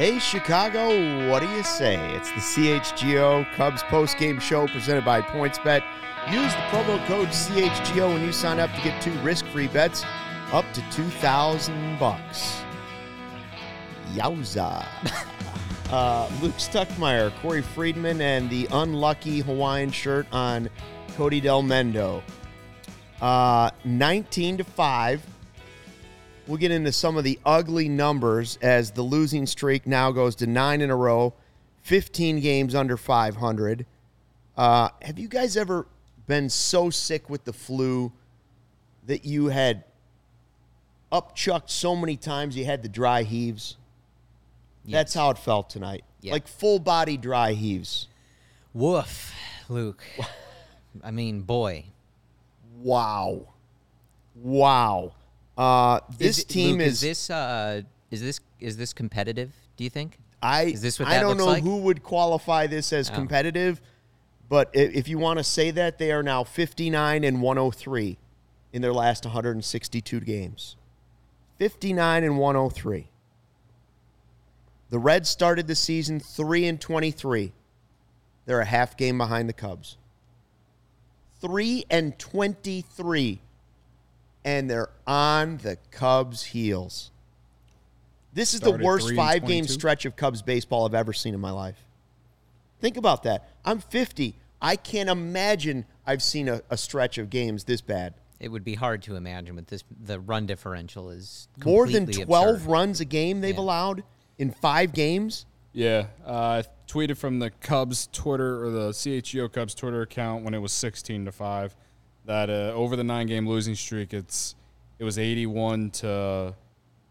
Hey, Chicago, what do you say? It's the CHGO Cubs postgame show presented by PointsBet. Use the promo code CHGO when you sign up to get two risk-free bets up to 2000 bucks. Yowza. uh, Luke Stuckmeyer, Corey Freedman, and the unlucky Hawaiian shirt on Cody Delmendo. Uh, 19 to 5 We'll get into some of the ugly numbers as the losing streak now goes to nine in a row, 15 games under 500. Uh, have you guys ever been so sick with the flu that you had upchucked so many times you had the dry heaves? Yes. That's how it felt tonight. Like full body dry heaves. Woof, Luke. I mean, boy. Wow. Wow. Uh, this is, team Luke, is, is this uh, is this is this competitive? Do you think? I is this what I don't know like? who would qualify this as oh. competitive, but if you want to say that, they are now 59 and 103 in their last 162 games. 59 and 103. The Reds started the season 3 and 23. They're a half game behind the Cubs. 3 and 23 and they're on the Cubs' heels. This is Started the worst five game stretch of Cubs baseball I've ever seen in my life. Think about that. I'm 50. I can't imagine I've seen a, a stretch of games this bad. It would be hard to imagine with this. The run differential is more than 12 absurd. runs a game they've yeah. allowed in five games. Yeah, uh, tweeted from the Cubs Twitter or the CHGO Cubs Twitter account when it was 16 to five that uh, over the nine game losing streak, it's it was 81 to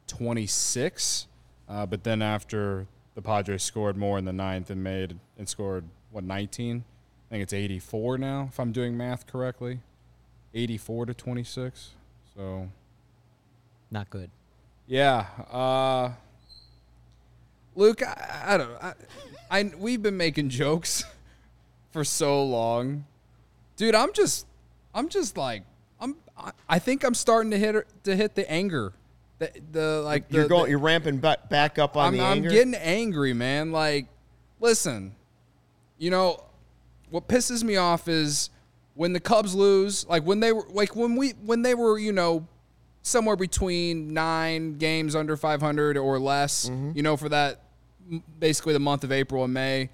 26. Uh, but then after the Padres scored more in the ninth and made and scored what 19, I think it's 84 now if I'm doing math correctly. 84 to 26. So not good. Yeah. Uh, Luke, I, I don't. I, I we've been making jokes for so long, dude. I'm just I'm just like I'm. I think I'm starting to hit to hit the anger. The, the like you're the, going. The, you're ramping back up on I'm, the I'm anger. I'm getting angry, man. Like, listen, you know, what pisses me off is when the Cubs lose. Like when they were like when we when they were you know somewhere between nine games under 500 or less. Mm-hmm. You know, for that basically the month of April and May.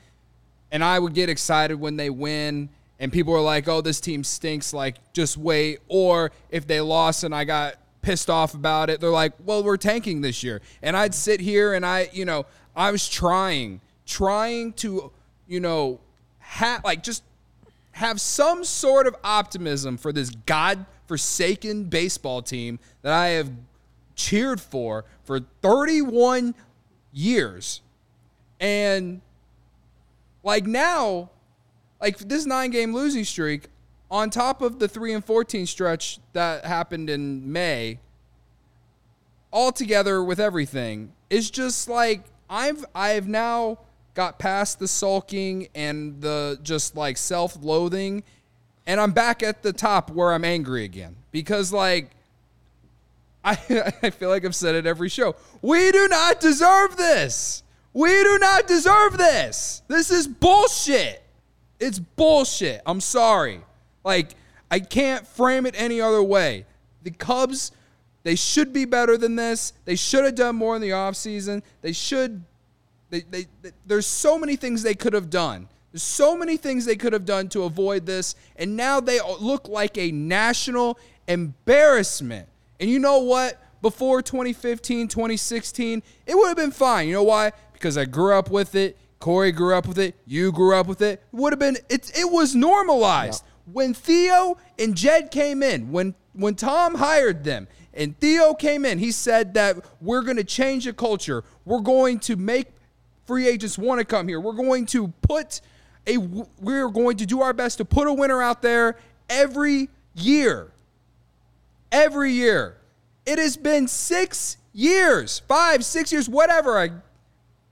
And I would get excited when they win and people were like, "Oh, this team stinks." Like, just wait. Or if they lost and I got pissed off about it, they're like, "Well, we're tanking this year." And I'd sit here and I, you know, I was trying, trying to, you know, have like just have some sort of optimism for this god-forsaken baseball team that I have cheered for for 31 years. And like now like this nine game losing streak on top of the 3 and 14 stretch that happened in May all together with everything it's just like I've I've now got past the sulking and the just like self-loathing and I'm back at the top where I'm angry again because like I I feel like I've said it every show. We do not deserve this. We do not deserve this. This is bullshit. It's bullshit. I'm sorry. Like, I can't frame it any other way. The Cubs, they should be better than this. They should have done more in the offseason. They should. They, they, they, there's so many things they could have done. There's so many things they could have done to avoid this. And now they look like a national embarrassment. And you know what? Before 2015, 2016, it would have been fine. You know why? Because I grew up with it. Corey grew up with it. You grew up with it. Would have been it. It was normalized when Theo and Jed came in. When when Tom hired them And Theo came in. He said that we're going to change the culture. We're going to make free agents want to come here. We're going to put a we're going to do our best to put a winner out there every year. Every year. It has been 6 years, 5, 6 years, whatever,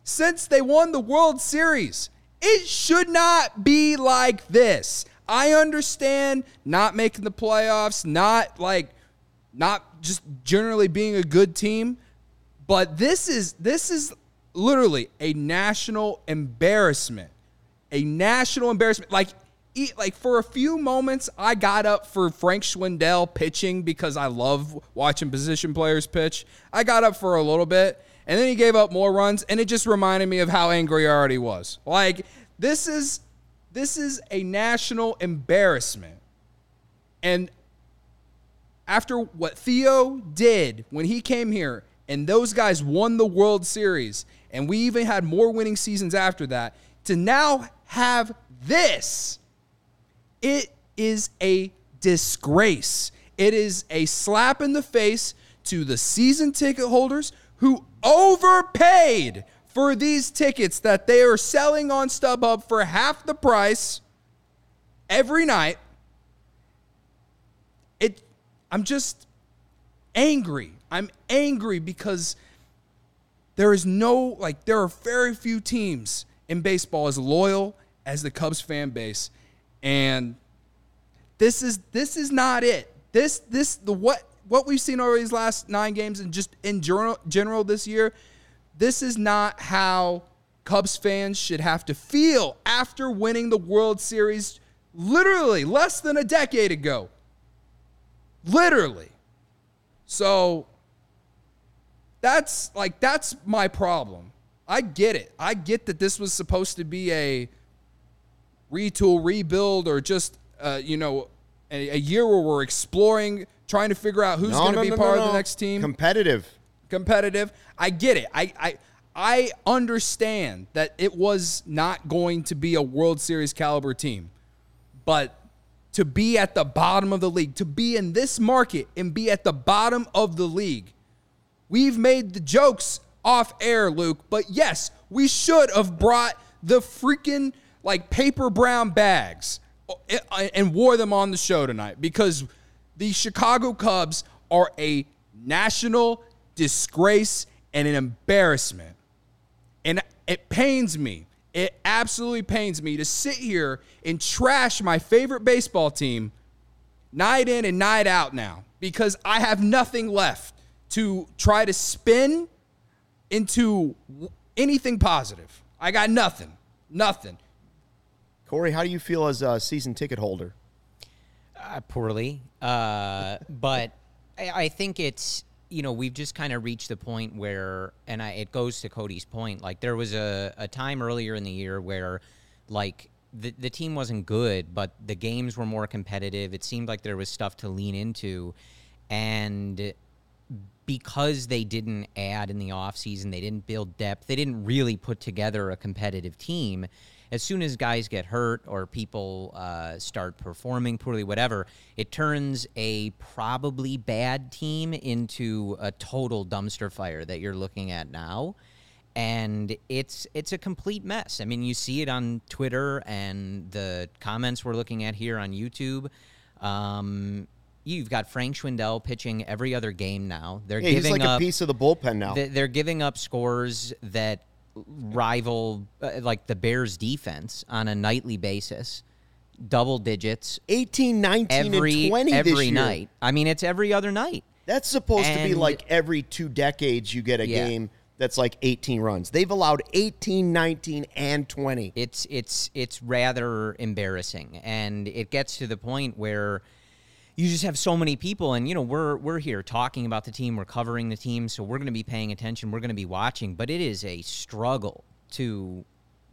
since they won the World Series. It should not be like this. I understand not making the playoffs, not like not just generally being a good team, but this is this is literally a national embarrassment. A national embarrassment. Like like for a few moments I got up for Frank Schwindel pitching because I love watching position players pitch. I got up for a little bit and then he gave up more runs and it just reminded me of how angry I already was. Like this is this is a national embarrassment. And after what Theo did when he came here and those guys won the World Series, and we even had more winning seasons after that, to now have this, it is a disgrace. It is a slap in the face to the season ticket holders who overpaid for these tickets that they are selling on StubHub for half the price every night. It I'm just angry. I'm angry because there is no like there are very few teams in baseball as loyal as the Cubs fan base and this is this is not it. This this the what what we've seen over these last 9 games and just in general general this year this is not how Cubs fans should have to feel after winning the World Series literally less than a decade ago. Literally. So that's like that's my problem. I get it. I get that this was supposed to be a retool, rebuild, or just uh, you know a, a, year where we're exploring, trying to figure out who's no, going to no, be no, part of the next team. Competitive competitive. I get it. I, I I understand that it was not going to be a World Series caliber team, but to be at the bottom of the league, to be in this market and be at the bottom of the league, we've made the jokes off air, Luke. But yes, we should have brought the freaking like paper brown bags and wore them on the show tonight because the Chicago Cubs are a national disgrace, and an embarrassment. And it pains me. It absolutely pains me to sit here and trash my favorite baseball team night in and night out now because I have nothing left to try to spin into anything positive. I got nothing. Nothing. Corey, how do you feel as a season ticket holder? Uh, poorly. Uh, but I, I think it's you know, we've just kind of reached the point where, and I, it goes to Cody's point. Like there was a, a time earlier in the year where, like, the the team wasn't good, but the games were more competitive. It seemed like there was stuff to lean into, and because they didn't add in the offseason, they didn't build depth, they didn't really put together a competitive team as soon as guys get hurt or people uh, start performing poorly, whatever, it turns a probably bad team into a total dumpster fire that you're looking at now. And it's it's a complete mess. I mean, you see it on Twitter and the comments we're looking at here on YouTube. Um, you've got Frank Schwindel pitching every other game now. They're yeah, giving he's like up, a piece of the bullpen now. They're giving up scores that rival uh, like the Bears defense on a nightly basis. Double digits. 18, 19, every, and 20 every night. I mean, it's every other night. That's supposed and, to be like every two decades you get a yeah. game that's like 18 runs. They've allowed 18, 19, and 20. It's it's it's rather embarrassing. And it gets to the point where you just have so many people and you know we're we're here talking about the team we're covering the team so we're going to be paying attention we're going to be watching but it is a struggle to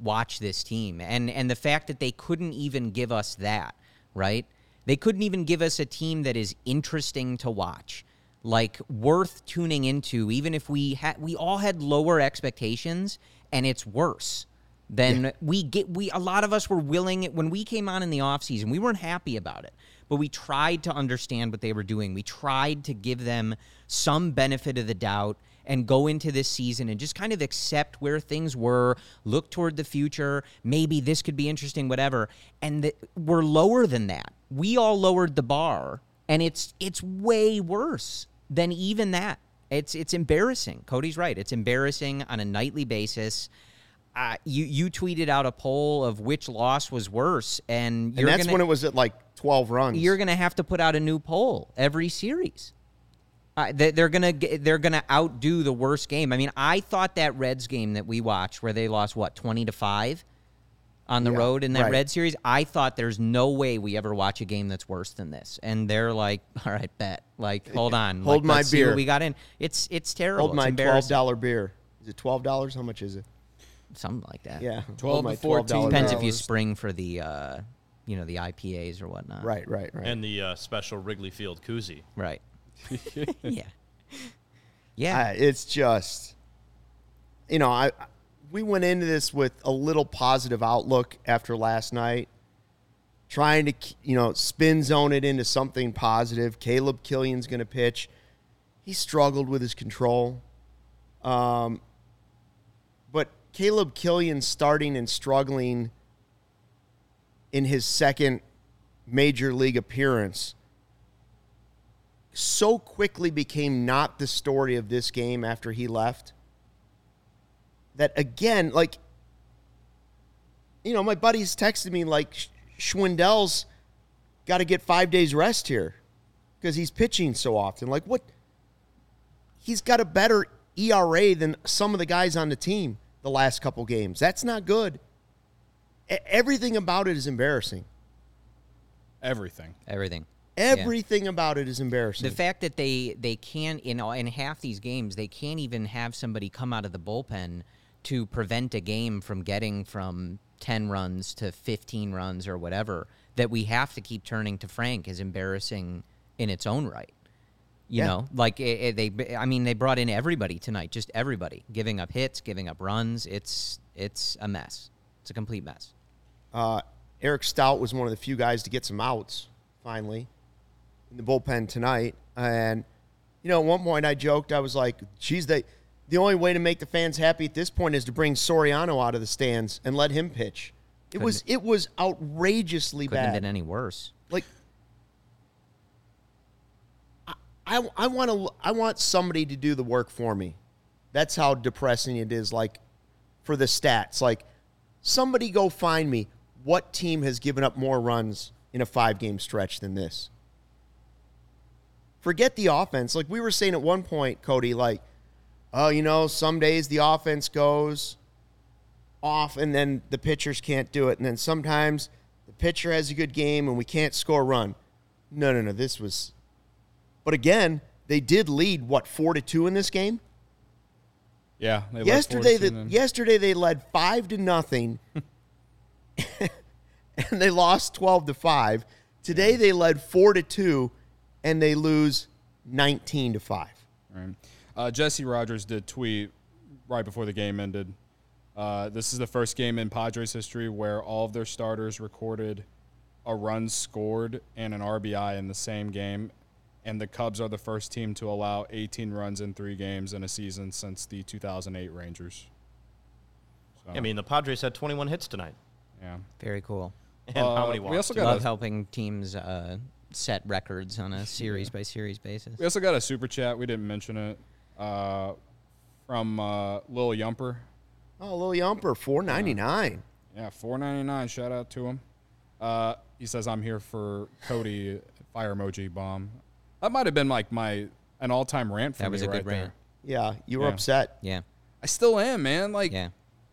watch this team. And and the fact that they couldn't even give us that right? They couldn't even give us a team that is interesting to watch like worth tuning into even if we had we all had lower expectations and it's worse than yeah. we get we a lot of us were willing when we came on in the offseason we weren't happy about it but we tried to understand what they were doing. We tried to give them some benefit of the doubt and go into this season and just kind of accept where things were, look toward the future. Maybe this could be interesting, whatever. And th- we're lower than that. We all lowered the bar, and it's it's way worse than even that. It's it's embarrassing. Cody's right. It's embarrassing on a nightly basis. Uh, you you tweeted out a poll of which loss was worse, and And that's gonna, when it was at like 12 runs. you're going to have to put out a new poll every series. Uh, they, they're gonna they're gonna outdo the worst game. I mean, I thought that Reds game that we watched, where they lost what twenty to five on the Yeah, road in that right. Red series, I thought there's no way we ever watch a game that's worse than this. And they're like, all right, bet. Like, hold on, Hold like, my let's see what beer. we got in. It's it's terrible. Hold It's my embarrassing. $12 beer. Is it $12? How much is it? Something like that. Yeah. 12 hold to 14 depends if you spring for the uh, you know the IPAs or whatnot. Right, right, right. and the uh, special Wrigley Field koozie. Right. yeah. Yeah. Uh, it's just, you know, I we went into this with a little positive outlook after last night, trying to you know spin zone it into something positive. Caleb Killian's going to pitch. He struggled with his control, um, but Caleb Killian starting and struggling in his second major league appearance so quickly became not the story of this game after he left that again like you know my buddies texted me like Schwindel's got to get 5 days rest here because he's pitching so often. Like what? He's got a better ERA than some of the guys on the team the last couple games that's not good E- everything about it is embarrassing Everything. Everything. everything about it is embarrassing The fact that they they can't you know in half these games they can't even have somebody come out of the bullpen to prevent a game from getting from 10 runs to 15 runs or whatever that we have to keep turning to Frank is embarrassing in its own right. You Yeah. know, like it, it- they I mean they brought in everybody tonight, just everybody, giving up hits, giving up runs. It's it's a mess. It's a complete mess. Uh, Eric Stout was one of the few guys to get some outs finally in the bullpen tonight. And, you know, at one point I joked, I was like, geez, they, the only way to make the fans happy at this point is to bring Soriano out of the stands and let him pitch. It was it was outrageously bad. Couldn't have been any worse. I, I, want to I want somebody to do the work for me. That's how depressing it is like for the stats. Like somebody go find me what team has given up more runs in a 5 game stretch than this. Forget the offense. Like we were saying at one point, Cody like oh, you know, some days the offense goes off and then the pitchers can't do it. And then sometimes the pitcher has a good game and we can't score a run. No, no, no. This was. But again, they did lead, what, 4 to 2 in this game? Yeah. Yesterday, 4 to the, 2 then. yesterday they led 5 to nothing and they lost 12 to 5. Today they led 4 to 2 and they lose 19 to 5. Right. Uh, Jesse Rogers did tweet right before the game ended. Uh, this is the first game in Padres history where all of their starters recorded a run scored and an RBI in the same game. And the Cubs are the first team to allow 18 runs in three games in a season since the 2008 Rangers. So, I mean, the Padres had 21 hits tonight. yeah. Very cool. And Uh, how many walks? we also got Love a- helping teams uh, set records on a series by series basis. We also got a super chat. We didn't mention it. Uh, from uh, Lil Yumper. Oh, Lil Yumper, 499. Yeah, four ninety nine. Shout out to him. Uh, he says I'm here for Cody. Fire emoji bomb. That might have been like my an all time rant for That me was a right good rant. Yeah, you were Yeah. upset. Yeah. I still am, man. Like, Yeah.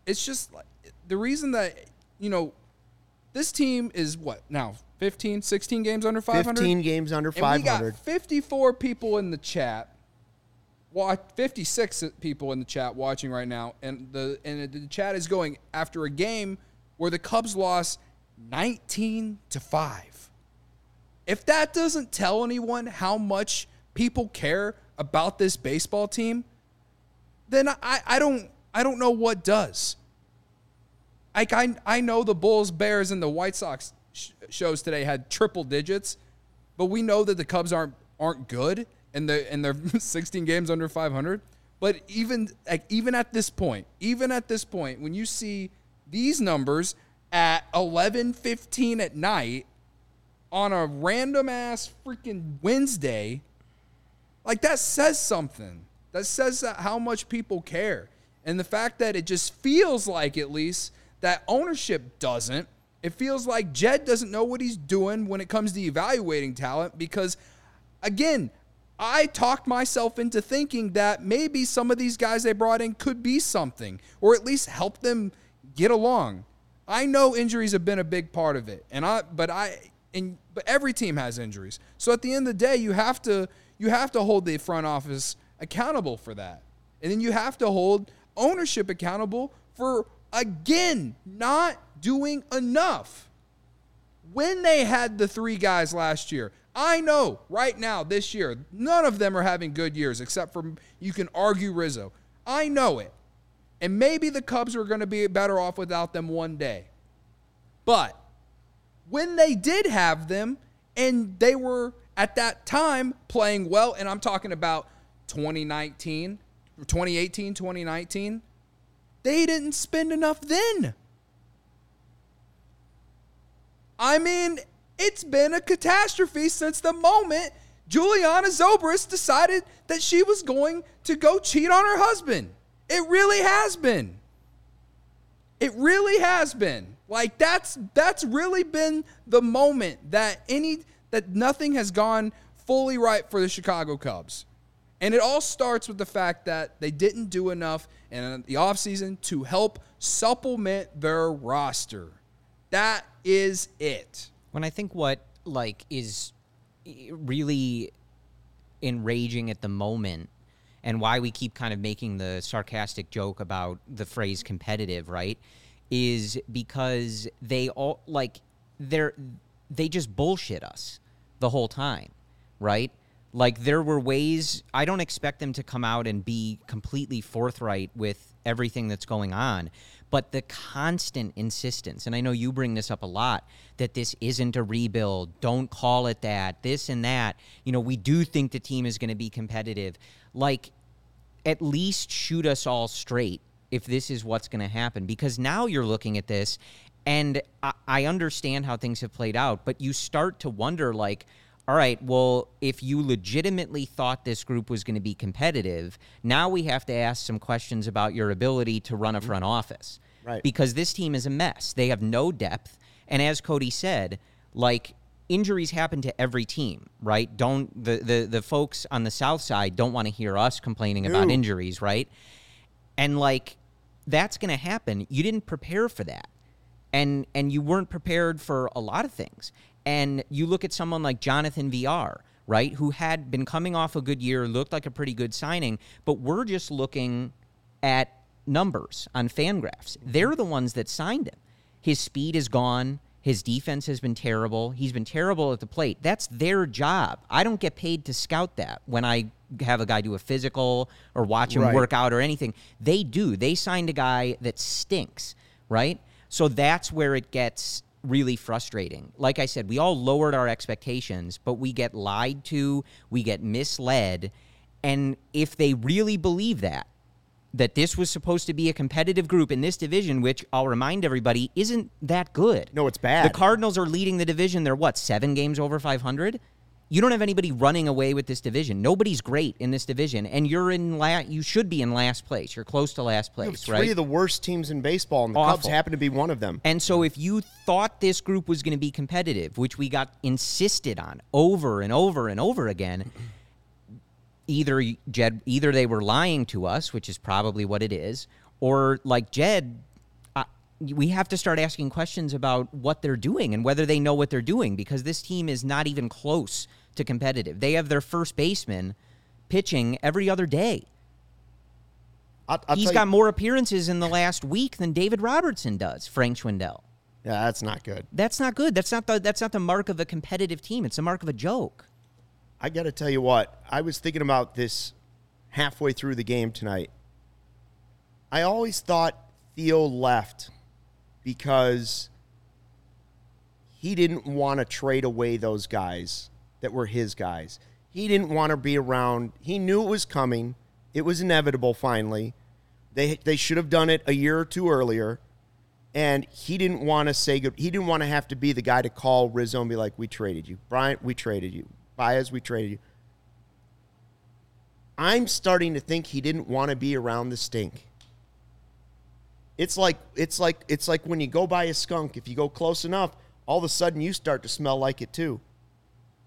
it's just like the reason that you know this team is what now 15, 16 games under five hundred. 15 games under And we 500. got 54 people in the chat. Watch 56 people in the chat watching right now, and the and the chat is going after a game where the Cubs lost 19 to five. If that doesn't tell anyone how much people care about this baseball team, then I, I don't I don't know what does. Like I I know the Bulls, Bears, and the White Sox sh- shows today had triple digits, but we know that the Cubs aren't aren't good and the and they're 16 games under 500. But even like even at this point, even at this point, when you see these numbers at 11, 15 at night on a random ass freaking Wednesday, like that says something. That says that how much people care. And the fact that it just feels like at least that ownership doesn't. It feels like Jed doesn't know what he's doing when it comes to evaluating talent because again, I talked myself into thinking that maybe some of these guys they brought in could be something or at least help them get along. I know injuries have been a big part of it. And I but I and but every team has injuries. So at the end of the day, you have to you have to hold the front office accountable for that. And then you have to hold ownership accountable for again not doing enough. When they had the three guys last year, I know right now, this year, none of them are having good years except for you can argue Rizzo. I know it. And maybe the Cubs are going to be better off without them one day. But when they did have them and they were at that time playing well, and I'm talking about 2019, 2018, 2019, they didn't spend enough then. I mean, it's been a catastrophe since the moment Julianna Zobrist decided that she was going to go cheat on her husband. It really has been. It really has been. Like that's that's really been the moment that any that nothing has gone fully right for the Chicago Cubs. And it all starts with the fact that they didn't do enough in the offseason to help supplement their roster. That is it. When I think what like is really enraging at the moment and why we keep kind of making the sarcastic joke about the phrase competitive, right? Is because they all like they're they just bullshit us the whole time, right? Like there were ways I don't expect them to come out and be completely forthright with everything that's going on, but the constant insistence, and I know you bring this up a lot, that this isn't a rebuild, don't call it that, this and that. You know, we do think the team is going to be competitive. Like, at least shoot us all straight if this is what's going to happen, because now you're looking at this, and I, I understand how things have played out, but you start to wonder, like, all right, well, if you legitimately thought this group was going to be competitive, now we have to ask some questions about your ability to run a mm-hmm. front office. Right. Because this team is a mess. They have no depth. And as Cody said, like injuries happen to every team, right? Don't the the, the folks on the south side don't want to hear us complaining about injuries, right? And like that's going to happen. You didn't prepare for that and and you weren't prepared for a lot of things. And you look at someone like Jonathan Villar, right, who had been coming off a good year, looked like a pretty good signing, but we're just looking at numbers on Fangraphs. They're the ones that signed him. His speed is gone. His defense has been terrible. He's been terrible at the plate. That's their job. I don't get paid to scout that when I have a guy do a physical or watch him Right. work out or anything. They do. They signed a guy that stinks, right? So that's where it gets really frustrating. Like I said, we all lowered our expectations, but we get lied to, we get misled. And if they really believe that, that this was supposed to be a competitive group in this division, which I'll remind everybody isn't that good. No, it's bad. The Cardinals are leading the division. They're what, seven games over 500? You don't have anybody running away with this division. Nobody's great in this division, and you're in la- You should be in last place. You're close to last place, three right? of the worst teams in baseball, and the Cubs Awful. happen to be one of them. And so, if you thought this group was going to be competitive, which we got insisted on over and over and over again, either Jed, either they were lying to us, which is probably what it is, or like Jed, uh, we have to start asking questions about what they're doing and whether they know what they're doing because this team is not even close to competitive. They have their first baseman pitching every other day. I'll, I'll He's got you, more appearances in the last week than David Robertson does, Frank Schwindel. yeah, that's not good. That's not good. That's not the that's not the mark of a competitive team. It's the mark of a joke. I got to tell you what, I was thinking about this halfway through the game tonight. I always thought Theo left because he didn't want to trade away those guys that were his guys. He didn't want to be around. He knew it was coming. It was inevitable finally. They they should have done it a year or two earlier. And he didn't want to say good. He didn't want to have to be the guy to call Rizzo and be like, "We traded you, Bryant. We traded you, Baez. We traded you." I'm starting to think he didn't want to be around the stink. It's like it's like it's like when you go by a skunk. If you go close enough, all of a sudden you start to smell like it too.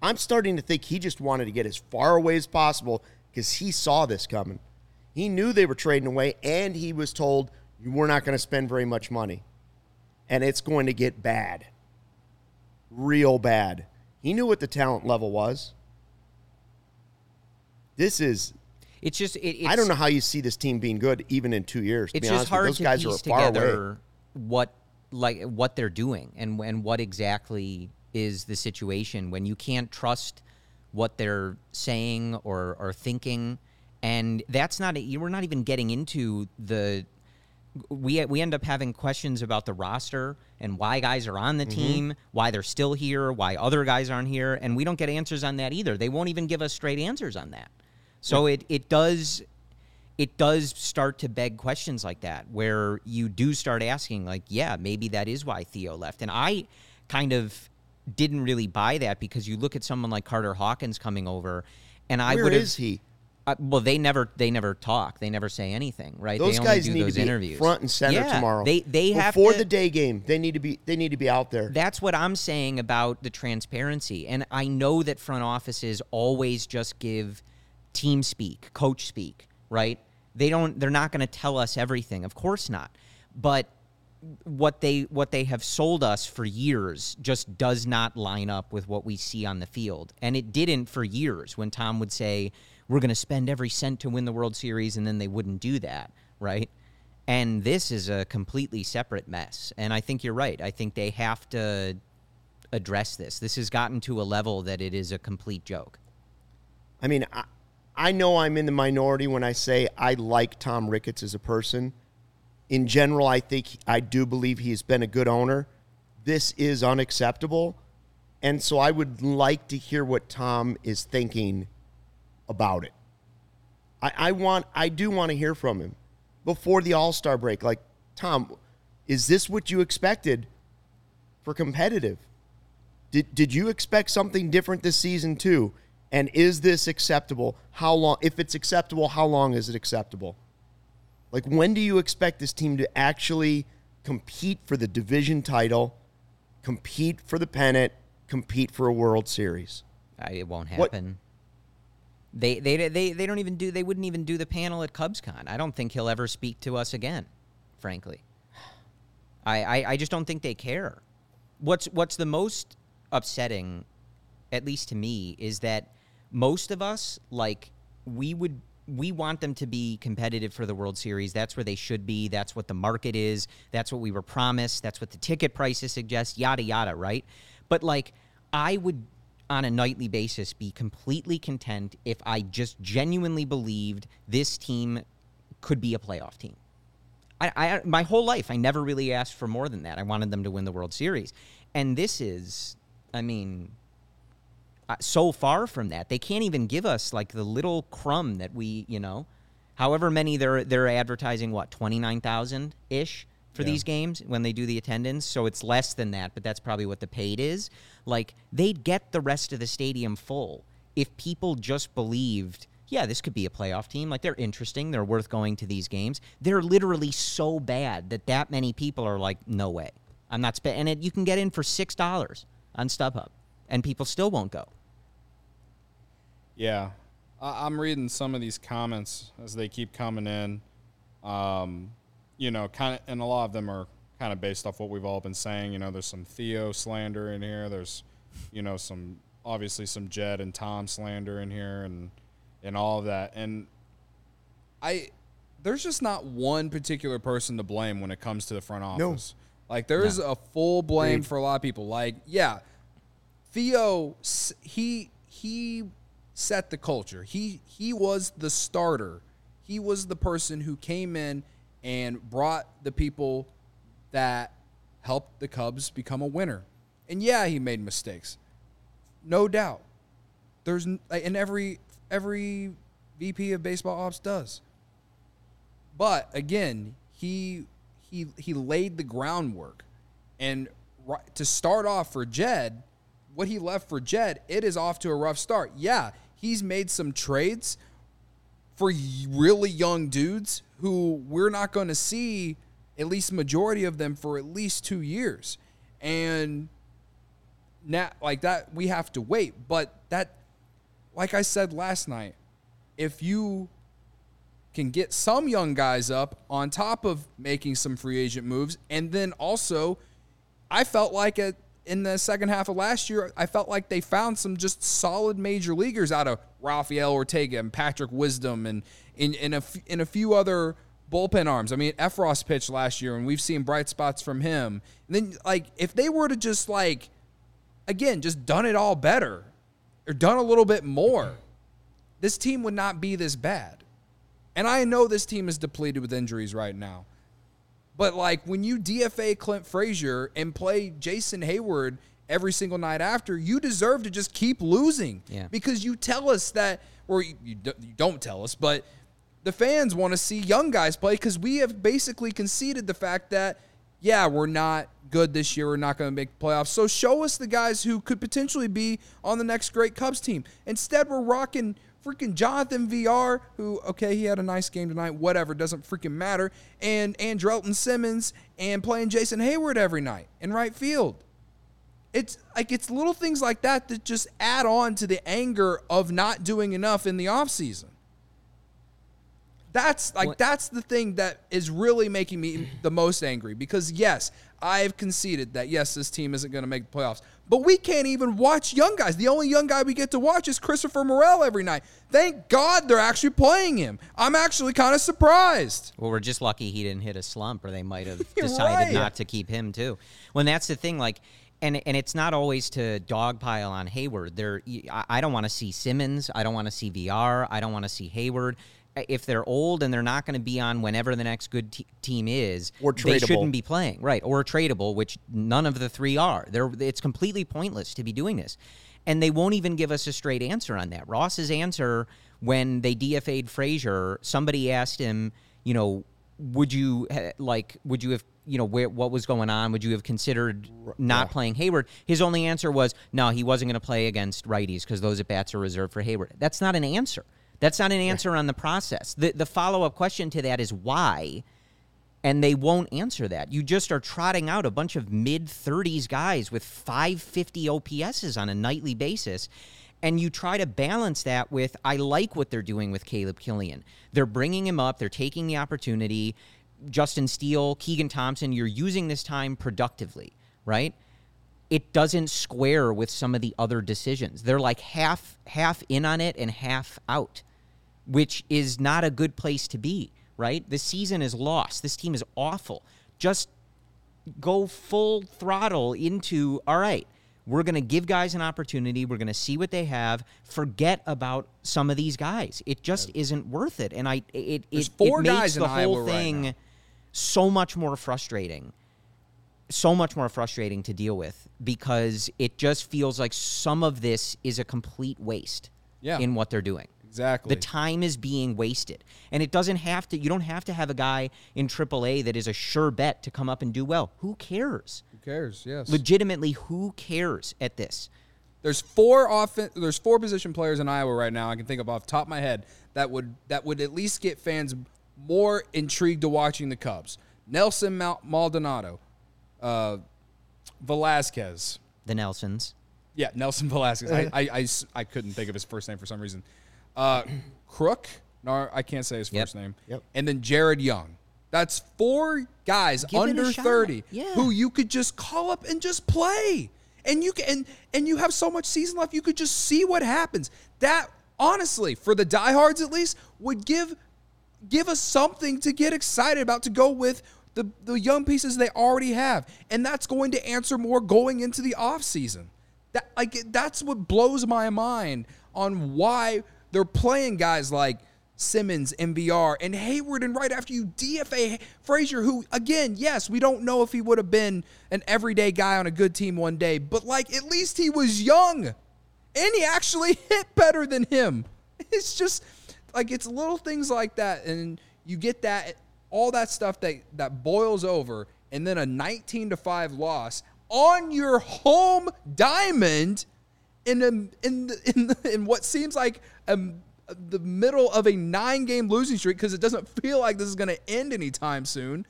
I'm starting to think he just wanted to get as far away as possible because he saw this coming. He knew they were trading away, and he was told we're not going to spend very much money, and it's going to get bad, real bad. He knew what the talent level was. This is It's just it, it's, I don't know how you see this team being good even in two years. It's just honest with you. hard those to guys piece are far together away. what like what they're doing and and what exactly is the situation when you can't trust what they're saying or or thinking, and that's not you we're not even getting into the we we end up having questions about the roster and why guys are on the Mm-hmm. team, why they're still here, why other guys aren't here, and we don't get answers on that either. They won't even give us straight answers on that. So it it does it does start to beg questions like that where you do start asking like yeah maybe that is why theo left and i kind of didn't really buy that because you look at someone like carter hawkins coming over and i would is he? Uh, well they never they never talk they never say anything right Those they only guys do need those to be interviews front and center Yeah, tomorrow. they they have before to, the day game. They need to be. They need to be out there. that's what I'm saying about the transparency. And I know that front offices always just give team speak, coach speak, right? They don't they're not going to tell us everything. Of course not. But what they what they have sold us for years just does not line up with what we see on the field. And it didn't for years when Tom would say we're going to spend every cent to win the World Series and then they wouldn't do that, right? And this is a completely separate mess. And I think you're right. I think they have to address this. This has gotten to a level that it is a complete joke. I mean, I, I know I'm in the minority when I say I like Tom Ricketts as a person. In general, I think I do believe he's been a good owner. This is unacceptable. And so I would like to hear what Tom is thinking about it. I, I want I do want to hear from him before the All Star break. Like, Tom, is this what you expected for competitive? Did did you expect something different this season too? And is this acceptable? How long if it's acceptable, how long is it acceptable? Like when do you expect this team to actually compete for the division title, compete for the pennant, compete for a World Series? I, it won't What- happen. They, they they they don't even do they wouldn't even do the panel at CubsCon. I don't think he'll ever speak to us again, frankly. I, I, I just don't think they care. What's what's the most upsetting, at least to me, is that most of us like we would we want them to be competitive for the World Series. That's where they should be. That's what the market is. That's what we were promised. That's what the ticket prices suggest. Yada yada. Right. But like I would on a nightly basis be completely content if I just genuinely believed this team could be a playoff team. I, I my whole life I never really asked for more than that. I wanted them to win the World Series, and this is, I mean, uh, so far from that. They can't even give us like the little crumb that we, you know, however many they're they're advertising what twenty nine thousand ish for these games when they do the attendance. So it's less than that, but that's probably what the paid is. Like they'd get the rest of the stadium full if people just believed. Yeah, this could be a playoff team. Like they're interesting. They're worth going to these games. They're literally so bad that that many people are like, no way. I'm not spending. And it, you can get in for six dollars on StubHub, and people still won't go. Yeah, I'm reading some of these comments as they keep coming in. Um, you know, kind of, and a lot of them are kind of based off what we've all been saying. You know, there's some Theo slander in here. There's, you know, some obviously some Jed and Tom slander in here, and and all of that. And I, there's just not one particular person to blame when it comes to the front office. Like there is a full blame for a lot of people. Like, yeah, Theo, he he set the culture. He he was the starter. He was the person who came in and brought the people that helped the Cubs become a winner. And yeah, he made mistakes. No doubt. There's and every every VP of baseball ops does. But again, he he he laid the groundwork, and to start off for Jed, what he left for Jed, it is off to a rough start. Yeah, he's made some trades for really young dudes who we're not going to see at least majority of them for at least two years, and now like that we have to wait. But that, like I said last night, if you can get some young guys up on top of making some free agent moves, and then also, I felt like it in the second half of last year. I felt like they found some just solid major leaguers out of Rafael Ortega and Patrick Wisdom, and in in a in a few other bullpen arms. I mean, Effross pitched last year, and we've seen bright spots from him. And then, like, if they were to just like, again, just done it all better or done a little bit more, this team would not be this bad. And I know this team is depleted with injuries right now. But like when you DFA Clint Frazier and play Jason Heyward every single night after, you deserve to just keep losing. Yeah. Because you tell us that, or you, you do- you don't tell us, but the fans want to see young guys play because we have basically conceded the fact that, yeah, we're not good this year. We're not going to make the playoffs. So show us the guys who could potentially be on the next great Cubs team. Instead, we're rocking freaking Jonathan Villar, who, okay, he had a nice game tonight, whatever, doesn't freaking matter, and Andrelton Simmons and playing Jason Heyward every night in right field. It's like it's little things like that that just add on to the anger of not doing enough in the offseason. That's like that's the thing that is really making me the most angry because yes, I've conceded that yes, this team isn't going to make the playoffs, but we can't even watch young guys. The only young guy we get to watch is Christopher Morel every night. Thank God they're actually playing him. I'm actually kind of surprised. Well, we're just lucky he didn't hit a slump, or they might have decided right. not to keep him too. When that's the thing. Like, and and it's not always to dogpile on Heyward. There, I I don't want to see Simmons. I don't want to see Villar. I don't want to see Heyward. If they're old and they're not going to be on whenever the next good te- team is, Or they shouldn't be playing, right? Or tradable, which none of the three are. They're it's completely pointless to be doing this, and they won't even give us a straight answer on that. Ross's answer when they DFA'd Frazier, somebody asked him, you know, would you eh, like would you have you know where what was going on? Would you have considered not playing Heyward? His only answer was no he wasn't going to play against righties because those at bats are reserved for Heyward. That's not an answer that's not an answer on the process the the follow-up question to that is why and they won't answer that you just are trotting out a bunch of mid 30s guys with 550 OPSs on a nightly basis and you try to balance that with I like what they're doing with Caleb Killian. They're bringing him up, they're taking the opportunity. Justin Steele, Keegan Thompson, you're using this time productively, right? It doesn't square with some of the other decisions. They're like half half in on it and half out, which is not a good place to be, right? The season is lost. This team is awful. Just go full throttle into all right we're going to give guys an opportunity we're going to see what they have forget about some of these guys it just isn't worth it and i it There's it, four it makes guys in the Iowa whole right thing now. so much more frustrating so much more frustrating to deal with because it just feels like some of this is a complete waste Yeah. in what they're doing Exactly. the time is being wasted. And it doesn't have to, you don't have to have a guy in AAA that is a sure bet to come up and do well. Who cares? Who cares? Yes. Legitimately, who cares at this? There's four offen- There's four position players in Iowa right now. I can think of off the top of my head that would that would at least get fans more intrigued to watching the Cubs. Nelson Maldonado, uh, Velazquez. The Nelsons. Yeah, Nelson Velazquez. I I I couldn't think of his first name for some reason. Uh, Crook. No, I can't say his first name. Yep. And then Jared Young. That's four guys Give it a under shot. 30 Yeah. who you could just call up and just play. And you can and, and you have so much season left, you could just see what happens. That honestly, for the diehards at least, would give give us something to get excited about to go with the, the young pieces they already have. And that's going to answer more going into the offseason. That like that's what blows my mind on why they're playing guys like Simmons, MVR, and Heyward, and right after you DFA Frazier, who again, yes, we don't know if he would have been an everyday guy on a good team one day, but like at least he was young. and he actually hit better than him. It's just like it's little things like that, and you get that all that stuff that that boils over, and then a 19 to five loss on your home diamond in a, in the, in, the, in what seems like a, the middle of a nine game losing streak because it doesn't feel like this is going to end anytime soon.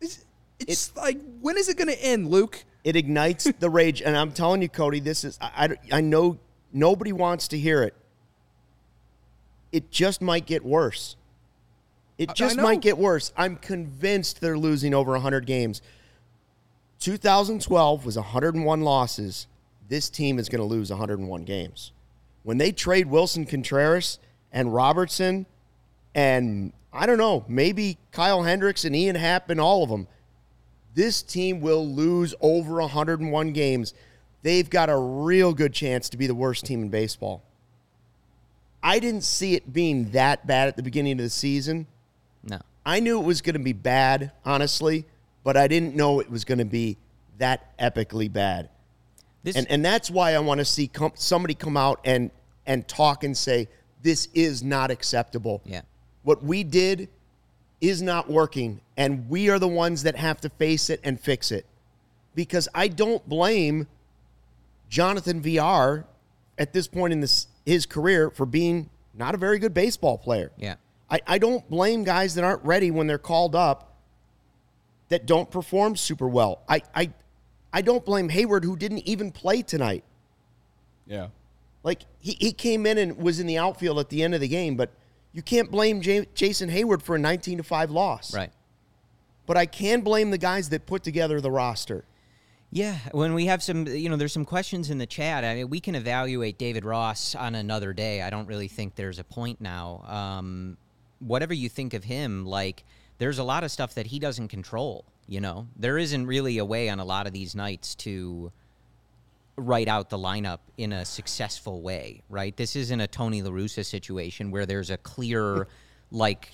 It's, it's like when is it going to end, Luke? It ignites the rage, and I'm telling you, Cody, this is I, I, I know nobody wants to hear it. It just might get worse. It just might get worse. I'm convinced they're losing over 100 games. 2012 was 101 losses. This team is going to lose 101 games. When they trade Wilson Contreras and Robertson, and I don't know, maybe Kyle Hendricks and Ian Happ and all of them, this team will lose over 101 games. They've got a real good chance to be the worst team in baseball. I didn't see it being that bad at the beginning of the season. No. I knew it was going to be bad, honestly, but I didn't know it was going to be that epically bad. This And and that's why I want to see com- somebody come out and and talk and say this is not acceptable. Yeah. What we did is not working and we are the ones that have to face it and fix it. Because I don't blame Jonathan Villar at this point in this his career for being not a very good baseball player. Yeah. I, I don't blame guys that aren't ready when they're called up that don't perform super well. I, I I don't blame Heyward who didn't even play tonight. Yeah. Like he, he came in and was in the outfield at the end of the game, but you can't blame J- Jason Heyward for a 19 to 5 loss. right. But I can blame the guys that put together the roster. Yeah, when we have some, you know, there's some questions in the chat. I mean, we can evaluate David Ross on another day. I don't really think there's a point now. Um, whatever you think of him, like, there's a lot of stuff that he doesn't control. You know, there isn't really a way on a lot of these nights to write out the lineup in a successful way, right? This isn't a Tony La Russa situation where there's a clear, like,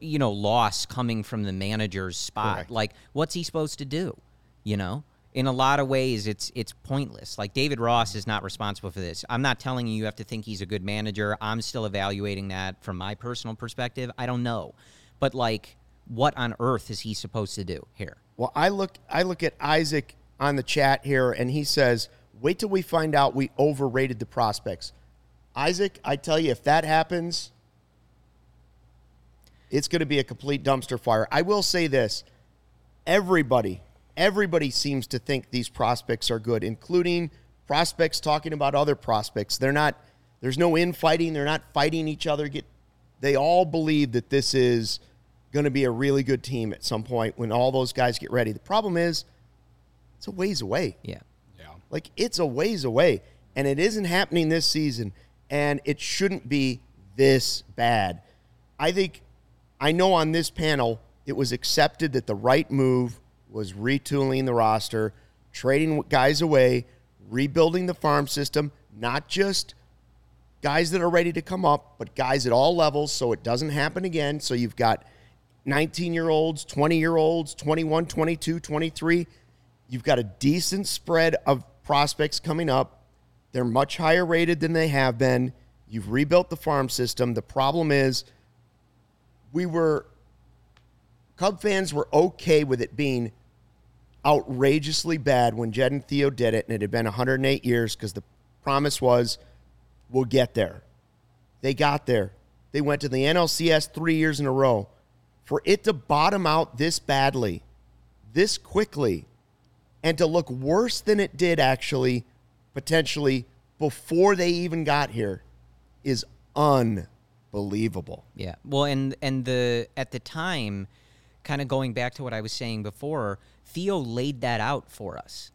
you know, loss coming from the manager's spot. Correct. Like, what's he supposed to do? You know, in a lot of ways, it's it's pointless. Like David Ross is not responsible for this. I'm not telling you you have to think he's a good manager. I'm still evaluating that from my personal perspective. I don't know, but like, what on earth is he supposed to do here? Well, I look I look at Isaac on the chat here and he says, "Wait till we find out we overrated the prospects." Isaac, I tell you if that happens, it's going to be a complete dumpster fire. I will say this. Everybody, everybody seems to think these prospects are good, including prospects talking about other prospects. They're not there's no infighting, they're not fighting each other. Get they all believe that this is going to be a really good team at some point when all those guys get ready. The problem is it's a ways away. Yeah. Yeah. Like it's a ways away, and it isn't happening this season, and it shouldn't be this bad. I think I know on this panel it was accepted that the right move was retooling the roster, trading guys away, rebuilding the farm system, not just guys that are ready to come up, but guys at all levels so it doesn't happen again. So you've got 19 year olds, 20 year olds, 21, 22, 23. You've got a decent spread of prospects coming up. They're much higher rated than they have been. You've rebuilt the farm system. The problem is, we were, Cub fans were okay with it being outrageously bad when Jed and Theo did it, and it had been 108 years because the promise was, we'll get there. They got there. They went to the NLCS three years in a row. For it to bottom out this badly, this quickly, and to look worse than it did actually, potentially, before they even got here, is unbelievable. Yeah. Well, and and the at the time, kind of going back to what I was saying before, Theo laid that out for us.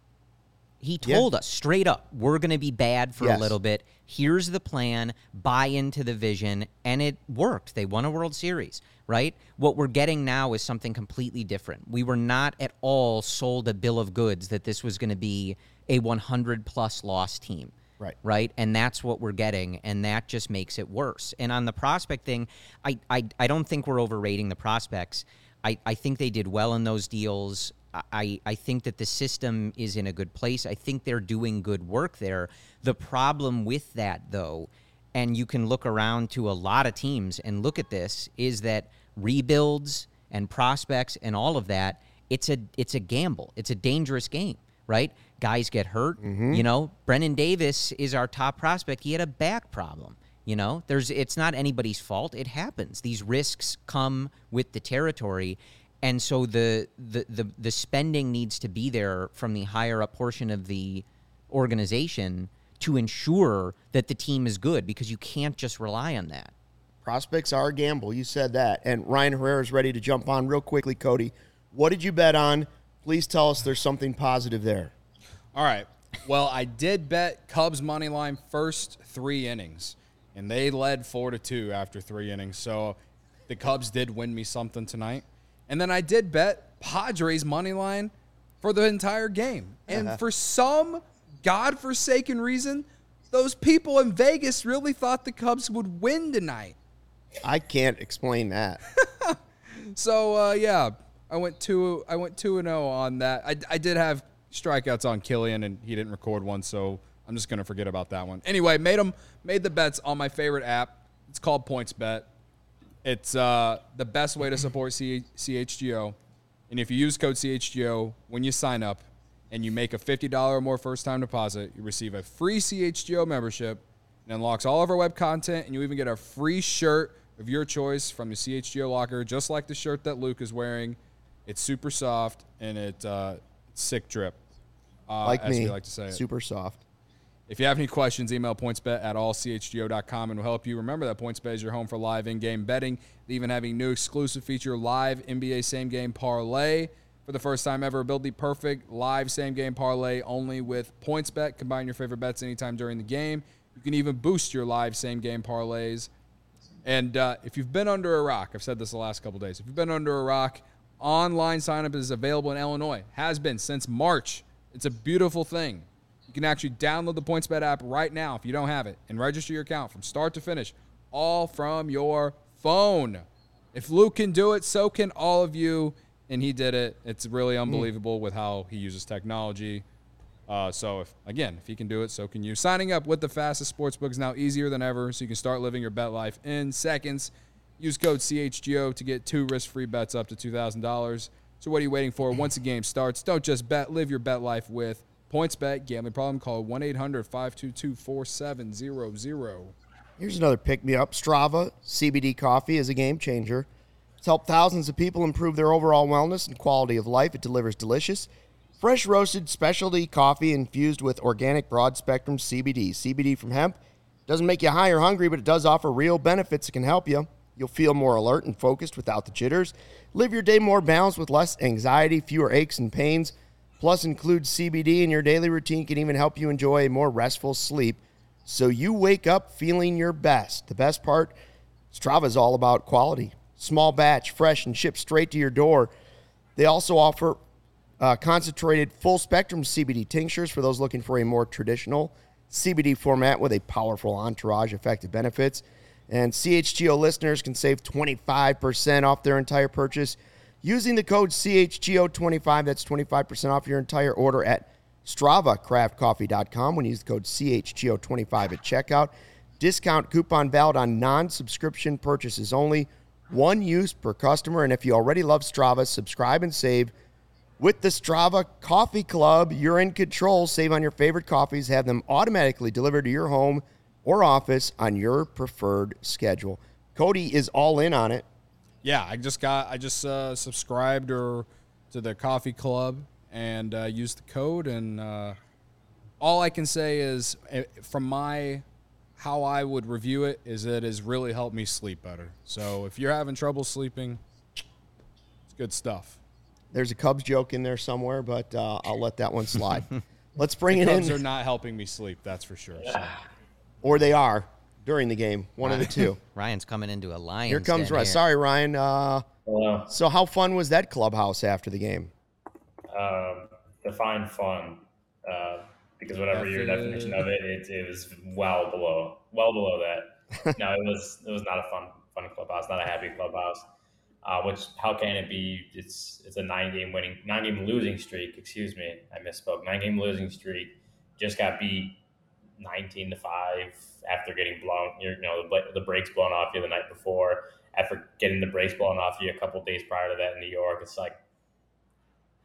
He Yeah. told us straight up, we're going to be bad for Yes. a little bit. Here's the plan. Buy into the vision, and it worked. They won a World Series, right? What we're getting now is something completely different. We were not at all sold a bill of goods that this was going to be a 100 plus loss team Right. right? And that's what we're getting, and that just makes it worse. And on the prospect thing, I I, I don't think we're overrating the prospects. I, I think they did well in those deals. I, I think that the system is in a good place. I think they're doing good work there. The problem with that, though, and you can look around to a lot of teams and look at this, is that rebuilds and prospects and all of that, it's a it's a gamble. It's a dangerous game, right? Guys get hurt. Mm-hmm. You know, Brennan Davis is our top prospect. He had a back problem. You know, there's it's not anybody's fault. It happens. These risks come with the territory. And so the, the the the spending needs to be there from the higher up portion of the organization to ensure that the team is good because you can't just rely on that. Prospects are a gamble. You said that. And Ryan Herrera is ready to jump on real quickly, Cody. What did you bet on? Please tell us there's something positive there. All right. Well, I did bet Cubs money line first three innings, and they led four to two after three innings. So the Cubs did win me something tonight. And then I did bet Padres money line for the entire game. And for some godforsaken reason, those people in Vegas really thought the Cubs would win tonight. I can't explain that. So uh, yeah, I went two. I went two and zero on that. I, I did have strikeouts on Killian, and he didn't record one, so I'm just gonna forget about that one. Anyway, made them made the bets on my favorite app. It's called Points Bet. It's uh, the best way to support C- CHGO, and if you use code CHGO when you sign up, and you make a fifty dollar or more first time deposit, you receive a free CHGO membership. and unlocks all of our web content, and you even get a free shirt of your choice from the CHGO locker, just like the shirt that Luke is wearing. It's super soft and it uh, it's sick drip. Uh, like as me. we like to say. it. Super soft. If you have any questions, email pointsbet at allchgo.com and we'll help you. Remember that PointsBet is your home for live in-game betting. Even having new exclusive feature, live NBA same-game parlay. For the first time ever, build the perfect live same-game parlay only with PointsBet. Combine your favorite bets anytime during the game. You can even boost your live same-game parlays. And uh, if you've been under a rock, I've said this the last couple days. If you've been under a rock, online signup is available in Illinois. Has been since March. It's a beautiful thing. You can actually download the PointsBet app right now if you don't have it and register your account from start to finish, all from your phone. If Luke can do it, so can all of you. And he did it. It's really unbelievable with how he uses technology. Uh, so if again, if he can do it, so can you. Signing up with the fastest sportsbook is now easier than ever, so you can start living your bet life in seconds. Use code CHGO to get two risk-free bets up to two thousand dollars. So what are you waiting for? Once the game starts, don't just bet, live your bet life with PointsBet. Gambling problem? Call 1-800-522-4700. Here's another pick me up. Strava CBD coffee is a game changer. It's helped thousands of people improve their overall wellness and quality of life. It delivers delicious, fresh roasted specialty coffee infused with organic broad spectrum CBD. CBD from hemp doesn't make you high or hungry, but it does offer real benefits that can help you. You'll feel more alert and focused without the jitters. Live your day more balanced with less anxiety, fewer aches and pains. Plus, includes CBD in your daily routine can even help you enjoy a more restful sleep so you wake up feeling your best. The best part, Strava is all about quality. Small batch, fresh, and shipped straight to your door. They also offer uh, concentrated full spectrum CBD tinctures for those looking for a more traditional CBD format with a powerful entourage, effective benefits. And CHGO listeners can save 25% off their entire purchase using the code CHGO25. That's 25% off your entire order at StravaCraftCoffee.com when you use the code CHGO25 at checkout. Discount coupon valid on non subscription purchases only. One use per customer. And if you already love Strava, subscribe and save. With the Strava Coffee Club, you're in control. Save on your favorite coffees, have them automatically delivered to your home or office on your preferred schedule. Cody is all in on it. Yeah, I just got I just uh, subscribed or to the coffee club and uh, used the code and uh, all I can say is eh, from my how I would review it is it has really helped me sleep better. So if you're having trouble sleeping, it's good stuff. There's a Cubs joke in there somewhere, but uh, I'll let that one slide. Let's bring it Cubs in, Cubs are not helping me sleep, that's for sure. So. or they are during the game. One of the two. Ryan's coming into a lion. Here comes Ryan. Sorry, Ryan. Uh, Hello. so, how fun was that clubhouse after the game? Um, define fun, uh, because whatever your F- definition of it, it, it was well below, well below that. no, it was it was not a fun fun clubhouse, not a happy clubhouse. Uh, which how can it be? It's it's a nine game winning, nine game losing streak. Excuse me, I misspoke. Nine game losing streak. Just got beat nineteen to five after getting blown. You know the, the brakes blown off you the night before. After getting the brakes blown off you a couple days prior to that in New York, it's like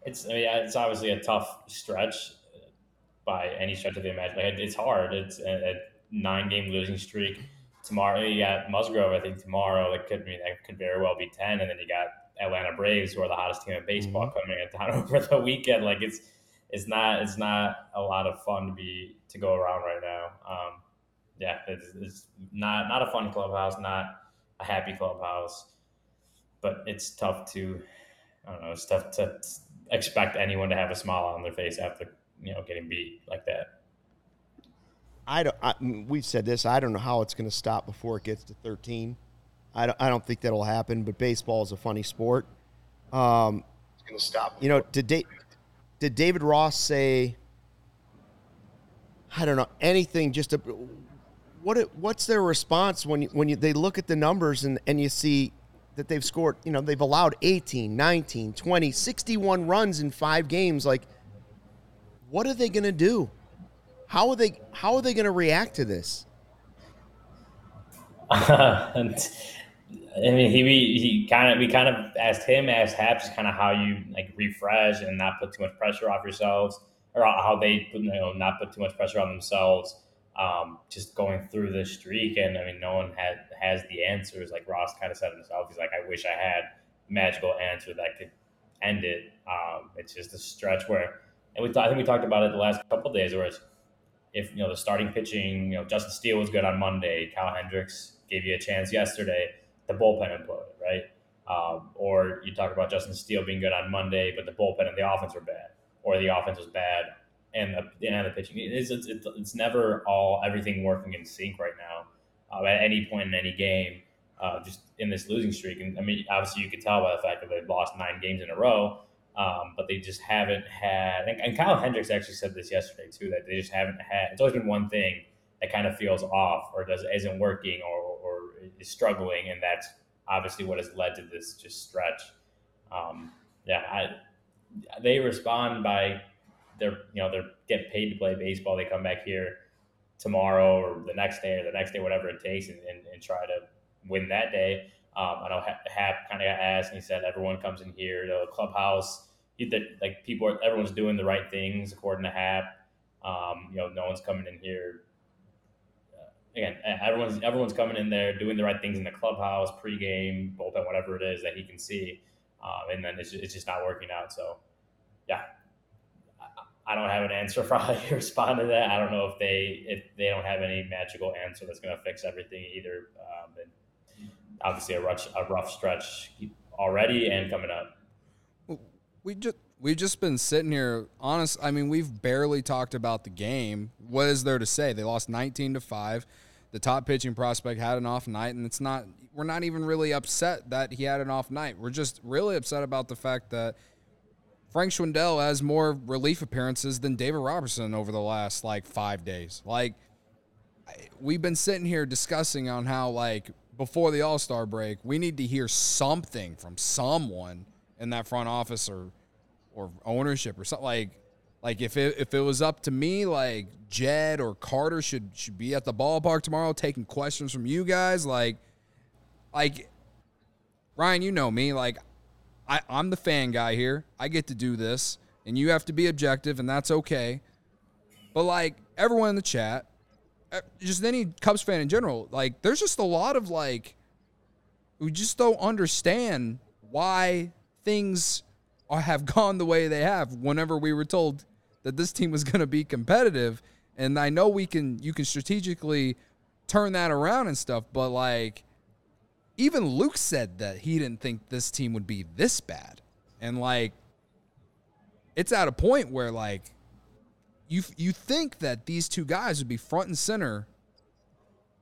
it's I mean, it's obviously a tough stretch by any stretch of the imagination. It's hard. It's a, a nine game losing streak. Tomorrow you got Musgrove. I think tomorrow it could mean that could very well be ten, and then you got Atlanta Braves, who are the hottest team in baseball, mm-hmm. coming in town over the weekend. Like it's it's not it's not a lot of fun to be to go around right now. Um, yeah, it's, it's not not a fun clubhouse, not a happy clubhouse, but it's tough to I don't know. It's tough to expect anyone to have a smile on their face after you know getting beat like that. I don't. I, we've said this. I don't know how it's going to stop before it gets to 13. I don't. I don't think that'll happen. But baseball is a funny sport. Um, it's going to stop. You know, did da- did David Ross say? I don't know anything. Just a, what? What's their response when you, when you, they look at the numbers and, and you see that they've scored? You know, they've allowed 18, 19, 20, 61 runs in five games. Like, what are they going to do? How are they? How are they going to react to this? I mean, he he kind of we kind of asked him, asked Happ, just kind of how you like refresh and not put too much pressure off yourselves, or how they you know not put too much pressure on themselves. Um, just going through this streak, and I mean, no one had has the answers. Like Ross kind of said himself, he's like, I wish I had magical answer that could end it. Um, it's just a stretch where, and we I think we talked about it the last couple days, where it's if you know the starting pitching, you know Justin Steele was good on Monday, Kyle Hendricks gave you a chance yesterday, the bullpen imploded, right? Um, or you talk about Justin Steele being good on Monday, but the bullpen and the offense were bad, or the offense was bad and the and the pitching. It's, it's, it's never all everything working in sync right now. Uh, at any point in any game, uh, just in this losing streak, and I mean, obviously you could tell by the fact that they've lost nine games in a row. Um, but they just haven't had. And, and Kyle Hendricks actually said this yesterday too that they just haven't had. It's always been one thing that kind of feels off or does isn't working or, or is struggling, and that's obviously what has led to this just stretch. Um, yeah, I, they respond by they're you know they're getting paid to play baseball. They come back here tomorrow or the next day or the next day, whatever it takes, and, and, and try to win that day. Um, I know Happ kind of got asked, and he said everyone comes in here, the clubhouse, that like people, are, everyone's doing the right things according to Happ. Um, you know, no one's coming in here. Uh, again, everyone's everyone's coming in there doing the right things in the clubhouse, pregame, bullpen, whatever it is that he can see, um, and then it's just, it's just not working out. So, yeah, I don't have an answer for how you respond to that. I don't know if they if they don't have any magical answer that's going to fix everything either. Um, and obviously a rough, a rough stretch already and coming up. We just we've just been sitting here. Honest, I mean, we've barely talked about the game. What is there to say? They lost 19 to five. The top pitching prospect had an off night, and it's not. We're not even really upset that he had an off night. We're just really upset about the fact that Frank Schwindel has more relief appearances than David Robertson over the last like five days. Like we've been sitting here discussing on how like before the All Star break, we need to hear something from someone in that front office or or ownership or something like like if it if it was up to me, like Jed or Carter should should be at the ballpark tomorrow taking questions from you guys. Like like Ryan, you know me. Like I, I'm the fan guy here. I get to do this, and you have to be objective, and that's okay. But like everyone in the chat, uh, just any Cubs fan in general, like there's just a lot of like we just don't understand why things are, have gone the way they have whenever we were told that this team was going to be competitive and I know we can you can strategically turn that around and stuff but like even Luke said that he didn't think this team would be this bad and like it's at a point where like you you think that these two guys would be front and center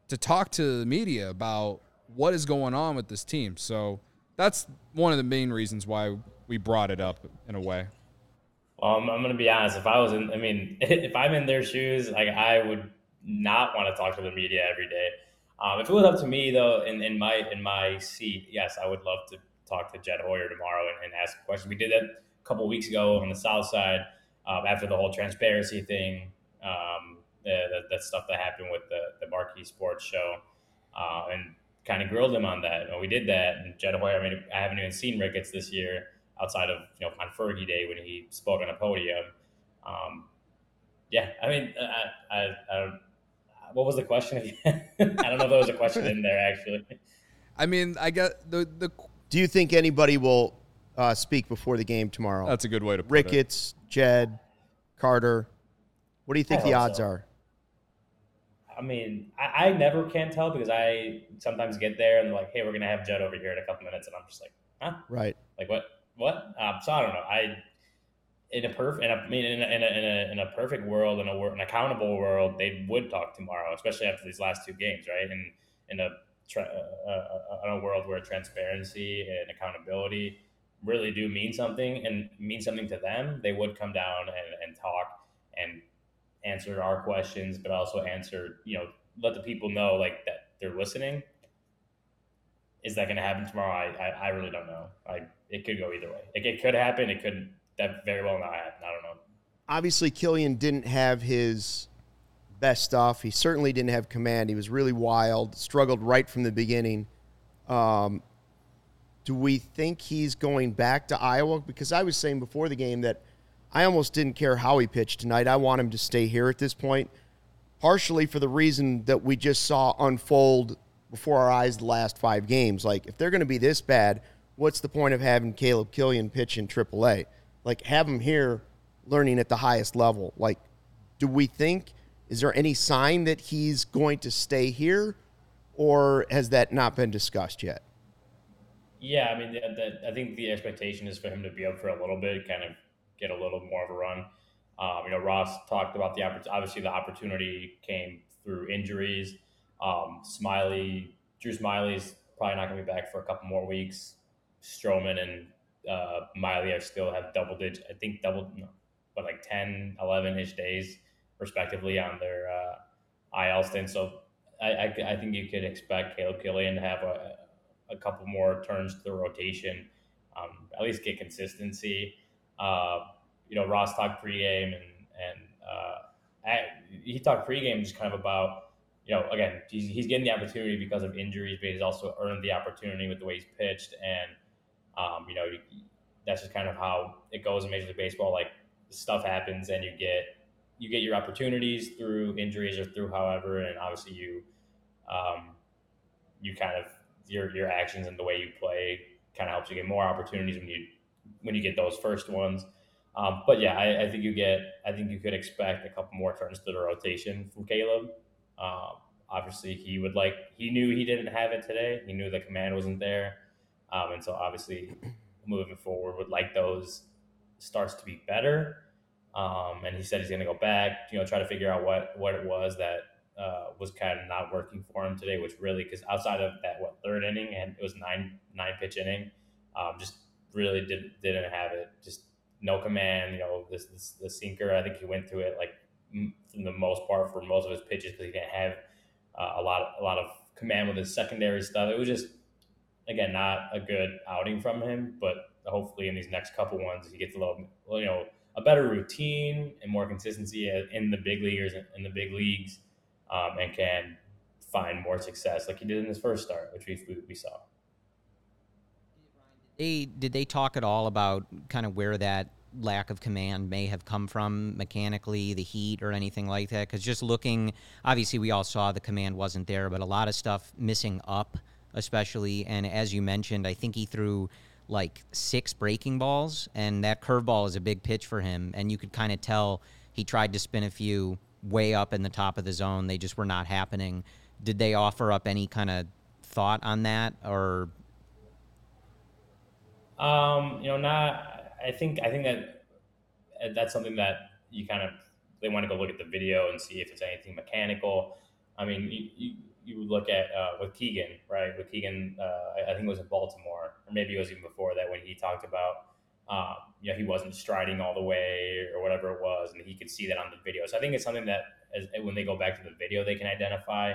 to talk to the media about what is going on with this team. So that's one of the main reasons why we brought it up in a way. Well, I'm, I'm going to be honest. If I was in, I mean, if I'm in their shoes, like I would not want to talk to the media every day. Um, if it was up to me, though, in, in my in my seat, yes, I would love to talk to Jed Hoyer tomorrow and, and ask questions. We did that a couple weeks ago on the South Side um, after the whole transparency thing, um, that, stuff that happened with the, the Marquee Sports show, uh, and kind of grilled him on that. And we did that, and Jed Hoyer. I mean, I haven't even seen Ricketts this year outside of you know on Fergie Day when he spoke on a podium. Um, yeah, I mean, I, I, I. What was the question? again? I don't know if there was a question in there actually. I mean, I get the the. Do you think anybody will uh, speak before the game tomorrow? That's a good way to put Ricketts, it. Jed, Carter. What do you think the odds so. are? I mean, I, I, never can tell because I sometimes get there and they're like, "Hey, we're gonna have Jed over here in a couple minutes," and I'm just like, "Huh? Right? Like what? What?" Um, so I don't know. I in a perfect, I mean, in a, in a, in a, in a perfect world, in a an accountable world, they would talk tomorrow, especially after these last two games, right? And in a tra- uh, uh, uh, a world where transparency and accountability really do mean something and mean something to them, they would come down and, and talk and answer our questions, but also answer, you know, let the people know like that they're listening. Is that going to happen tomorrow? I, I, I, really don't know. I it could go either way. It, it could happen. It could that very well not. I don't know. Obviously, Killian didn't have his best stuff. He certainly didn't have command. He was really wild. Struggled right from the beginning. Um, do we think he's going back to Iowa? Because I was saying before the game that I almost didn't care how he pitched tonight. I want him to stay here at this point, partially for the reason that we just saw unfold before our eyes the last five games. Like, if they're going to be this bad, what's the point of having Caleb Killian pitch in AAA? Like, have him here learning at the highest level. Like, do we think, is there any sign that he's going to stay here, or has that not been discussed yet? Yeah, I mean, the, the, I think the expectation is for him to be up for a little bit, kind of get a little more of a run. Um, you know, Ross talked about the obviously the opportunity came through injuries. Um, Smyly, Drew Smyly's probably not going to be back for a couple more weeks. Stroman and uh, Miley are still have double digit, I think double, but like 10, 11 ish days respectively on their uh, IL stint. So I, I, I, think you could expect Caleb Killian to have a, a couple more turns to the rotation, um, at least get consistency. Uh, you know, Ross talked pregame and and uh, at, he talked pregame just kind of about you know again he's, he's getting the opportunity because of injuries, but he's also earned the opportunity with the way he's pitched, and um, you know that's just kind of how it goes in Major League Baseball. Like stuff happens, and you get you get your opportunities through injuries or through however, and obviously you um, you kind of your your actions and the way you play kind of helps you get more opportunities when you when you get those first ones. Um, but yeah, I, I, think you get. I think you could expect a couple more turns to the rotation from Caleb. Um, obviously, he would like. He knew he didn't have it today. He knew the command wasn't there, um, and so obviously, moving forward, would like those starts to be better. Um, and he said he's going to go back. You know, try to figure out what what it was that uh, was kind of not working for him today, which really because outside of that what third inning and it was nine nine pitch inning, um, just really didn't didn't have it. Just no command. You know, this, this the sinker. I think he went through it like for the most part for most of his pitches because he didn't have uh, a lot a lot of command with his secondary stuff. It was just again not a good outing from him, but hopefully in these next couple ones he gets a little you know a better routine and more consistency in the big leaguers in the big leagues um, and can find more success like he did in his first start, which we, we saw. They, did they talk at all about kind of where that lack of command may have come from mechanically, the heat or anything like that? Because just looking, obviously, we all saw the command wasn't there, but a lot of stuff missing up, especially. And as you mentioned, I think he threw like six breaking balls, and that curveball is a big pitch for him. And you could kind of tell he tried to spin a few way up in the top of the zone. They just were not happening. Did they offer up any kind of thought on that or? Um, you know, not. I think I think that that's something that you kind of they want to go look at the video and see if it's anything mechanical. I mean, you, you, you look at uh, with Keegan, right? With Keegan, uh, I think it was in Baltimore, or maybe it was even before that when he talked about um, you know, he wasn't striding all the way or whatever it was, and he could see that on the video. So I think it's something that as, when they go back to the video, they can identify.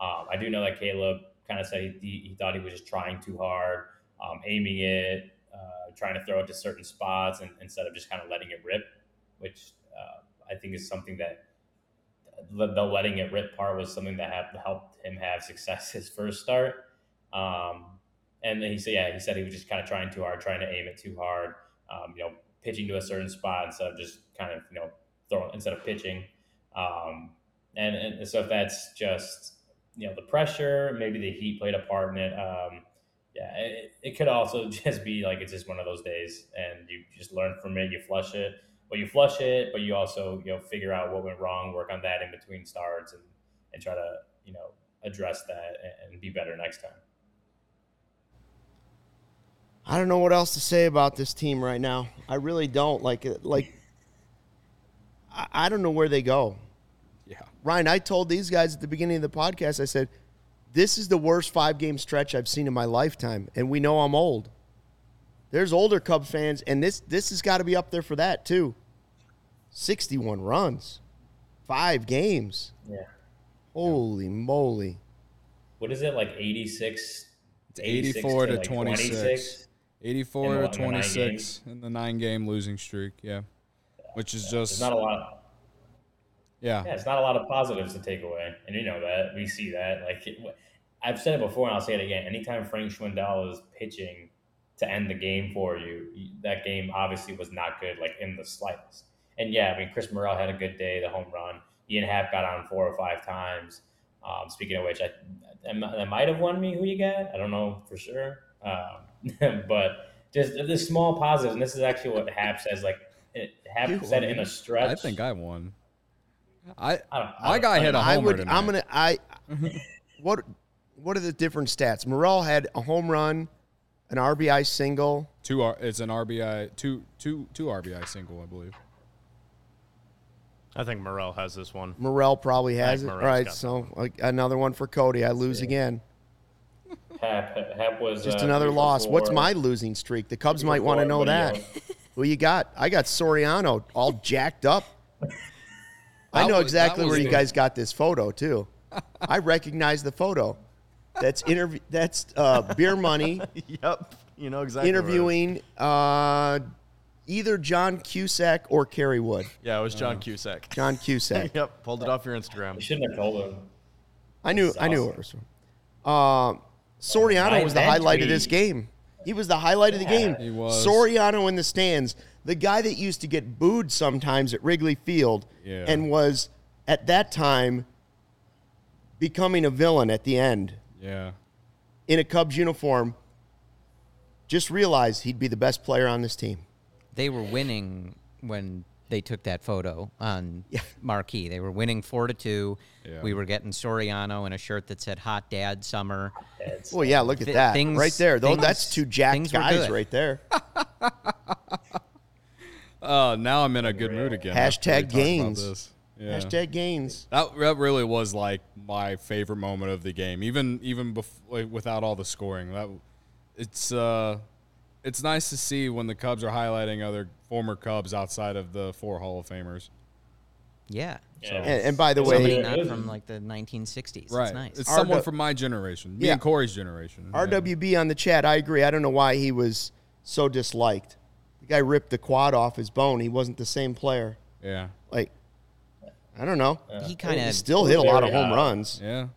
Um, I do know that Caleb kind of said he, he, thought he was just trying too hard. um, aiming it, uh, trying to throw it to certain spots, and, instead of just kind of letting it rip, which uh, I think is something that the, the letting it rip part was something that have, helped him have success his first start. Um, and he said, yeah, he said he was just kind of trying too hard, trying to aim it too hard. Um, you know, pitching to a certain spot instead of just kind of you know throwing instead of pitching. Um, and, and so if that's just you know the pressure, maybe the heat played a part in it. Um, yeah, it, it could also just be like it's just one of those days, and you just learn from it. You flush it, but you flush it, but you also you know figure out what went wrong, work on that in between starts, and and try to you know address that and, and be better next time. I don't know what else to say about this team right now. I really don't like it. Like, I, I don't know where they go. Yeah. Ryan, I told these guys at the beginning of the podcast, I said, this is the worst five game stretch I've seen in my lifetime. And we know I'm old. There's older Cub fans, and this this has got to be up there for that too. 61 runs, five games. Yeah. Holy moly. What is it like 86? It's 84 to like 26. 84 to in the nine 26 in the nine game losing streak. Yeah. Which is There's just, not a lot. yeah. Yeah, it's not a lot of positives to take away, and you know that we see that. Like it, I've said it before, and I'll say it again. Anytime Frank Schwindel is pitching to end the game for you, you- that game obviously was not good, like in the slightest. And yeah, I mean, Chris Morel had a good day, the home run. Ian Happ got on four or five times. Um, speaking of which, I that might have won me who you got. I don't know for sure, um, but just the small positives. And this is actually what Happ says. Like it, Happ You said won. it in a stretch. I think I won. I I don't- I my don't- guy I hit a don't- I homer would. tonight. I'm gonna. I. what? What are the different stats? Morel had a home run, an RBI single. two It's an RBI two two two RBI single, I believe. I think Morel has this one. Morel probably has it. think All Morel's right, so like, another one for Cody. I lose again. Happ, Happ was Just uh, another three for loss. What's my losing streak? The Cubs Three might want to know what do you that. Who you got? I got Soriano all jacked up. I know was- exactly that where was you guys got this photo too. I recognize the photo. That's interview. That's uh, beer money yep. You know exactly. where it is. interviewing uh, either John Cusack or Kerry Wood. Yeah, it was John Cusack. John Cusack. yep. Pulled it off your Instagram. You shouldn't have told him. I knew. That's I knew awesome. it was. Uh, Soriano was the highlight of this entry- game. He was the highlight of the game. He was. Soriano in the stands, the guy that used to get booed sometimes at Wrigley Field, Yeah. and was at that time becoming a villain at the end Yeah. in a Cubs uniform. Just realized he'd be the best player on this team. They were winning when they took that photo on marquee. They were winning four to two. Yeah. We were getting Soriano in a shirt that said "Hot Dad Summer." It's, Well, yeah, look at Th- that things- right there. Though things- that's two jacked things were guys right there. Oh, now I'm in a good mood again. Hashtag gains. Yeah. Hashtag gains. That, that really was like my favorite moment of the game, even even bef- like, without all the scoring. That it's uh, it's nice to see when the Cubs are highlighting other former Cubs outside of the four Hall of Famers. Yeah, yeah, And, and by the It's way, somebody not from like the 1960s. Right, It's nice. it's RW someone from my generation, me Yeah. and Corey's generation. Yeah. RWB on the chat, I agree. I don't know why he was so disliked. The guy ripped the quad off his bone. He wasn't the same player. Yeah, Like, I don't know. he kind of still hit a lot of home high. runs. yeah.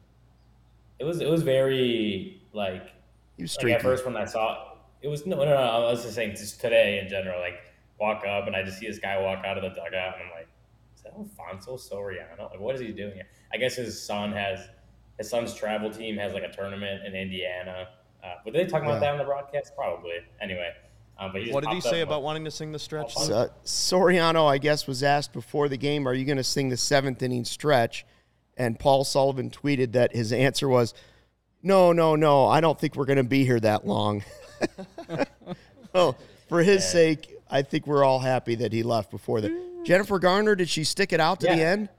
it was it was very like He was like at first when I saw it was no no no I was just saying just today in general like walk up and I just see this guy walk out of the dugout and I'm like is that Alfonso Soriano like what is he doing here I guess his son has his son's travel team has like a tournament in Indiana uh, were they talking Yeah. about that on the broadcast probably anyway um, but What did he say and- about wanting to sing the stretch? Uh, Soriano, I guess, was asked before the game, "Are you going to sing the seventh inning stretch?" And Paul Sullivan tweeted that his answer was, "No, no, no. I don't think we're going to be here that long." well, for his sake, I think we're all happy that he left before the. Mm. Jennifer Garner, did she stick it out to the end?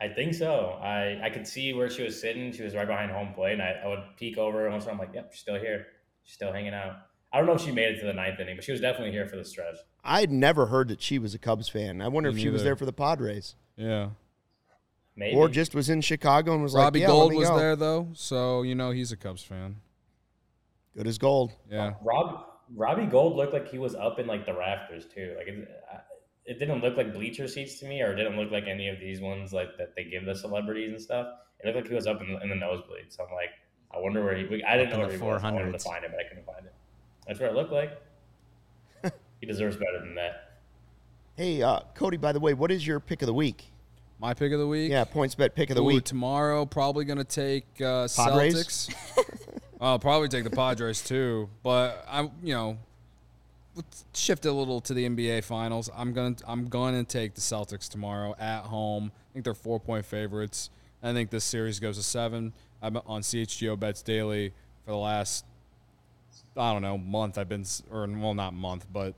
I think so. I, I could see where she was sitting. She was right behind home plate, and I, I would peek over and once I'm like, "Yep, she's still here. She's still hanging out." I don't know if she made it to the ninth inning, but she was definitely here for the stretch. I'd never heard that she was a Cubs fan. I wonder Me if she was there for the Padres Yeah. Maybe. or just was in Chicago and was Robbie like, yeah, let Gould me was go. there though, so you know he's a Cubs fan. Good as gold. Yeah. Rob Robbie Gould looked like he was up in like the rafters too. Like it, it didn't look like bleacher seats to me, or it didn't look like any of these ones like that they give the celebrities and stuff. It looked like he was up in, in the nosebleed. So I'm like, I wonder where he. I didn't Up know where the he was. I wanted to find it, but I couldn't find it. That's what it looked like. he deserves better than that. Hey, uh, Cody. By the way, what is your pick of the week? My pick of the week. Yeah, points bet pick of the Ooh, week. tomorrow probably gonna take uh, Celtics. I'll probably take the Padres too, but I'm you know let's shift a little to the NBA Finals. I'm gonna I'm gonna take the Celtics tomorrow at home. I think they're four point favorites. I think this series goes to seven. I'm on CHGO bets daily for the last I don't know month. I've been or well not month, but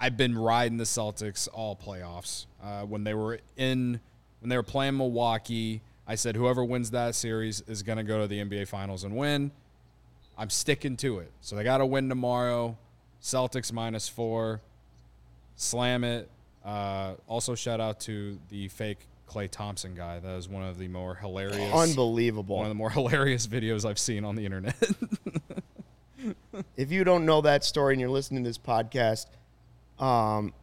I've been riding the Celtics all playoffs. Uh, when they were in, when they were playing Milwaukee, I said whoever wins that series is to go to the NBA Finals and win. I'm sticking to it. So they got to win tomorrow. Celtics minus four. Slam it. Uh, also, shout out to the fake Klay Thompson guy. That was one of the more hilarious, Unbelievable. one of the more hilarious videos I've seen on the internet. if you don't know that story and you're listening to this podcast, um,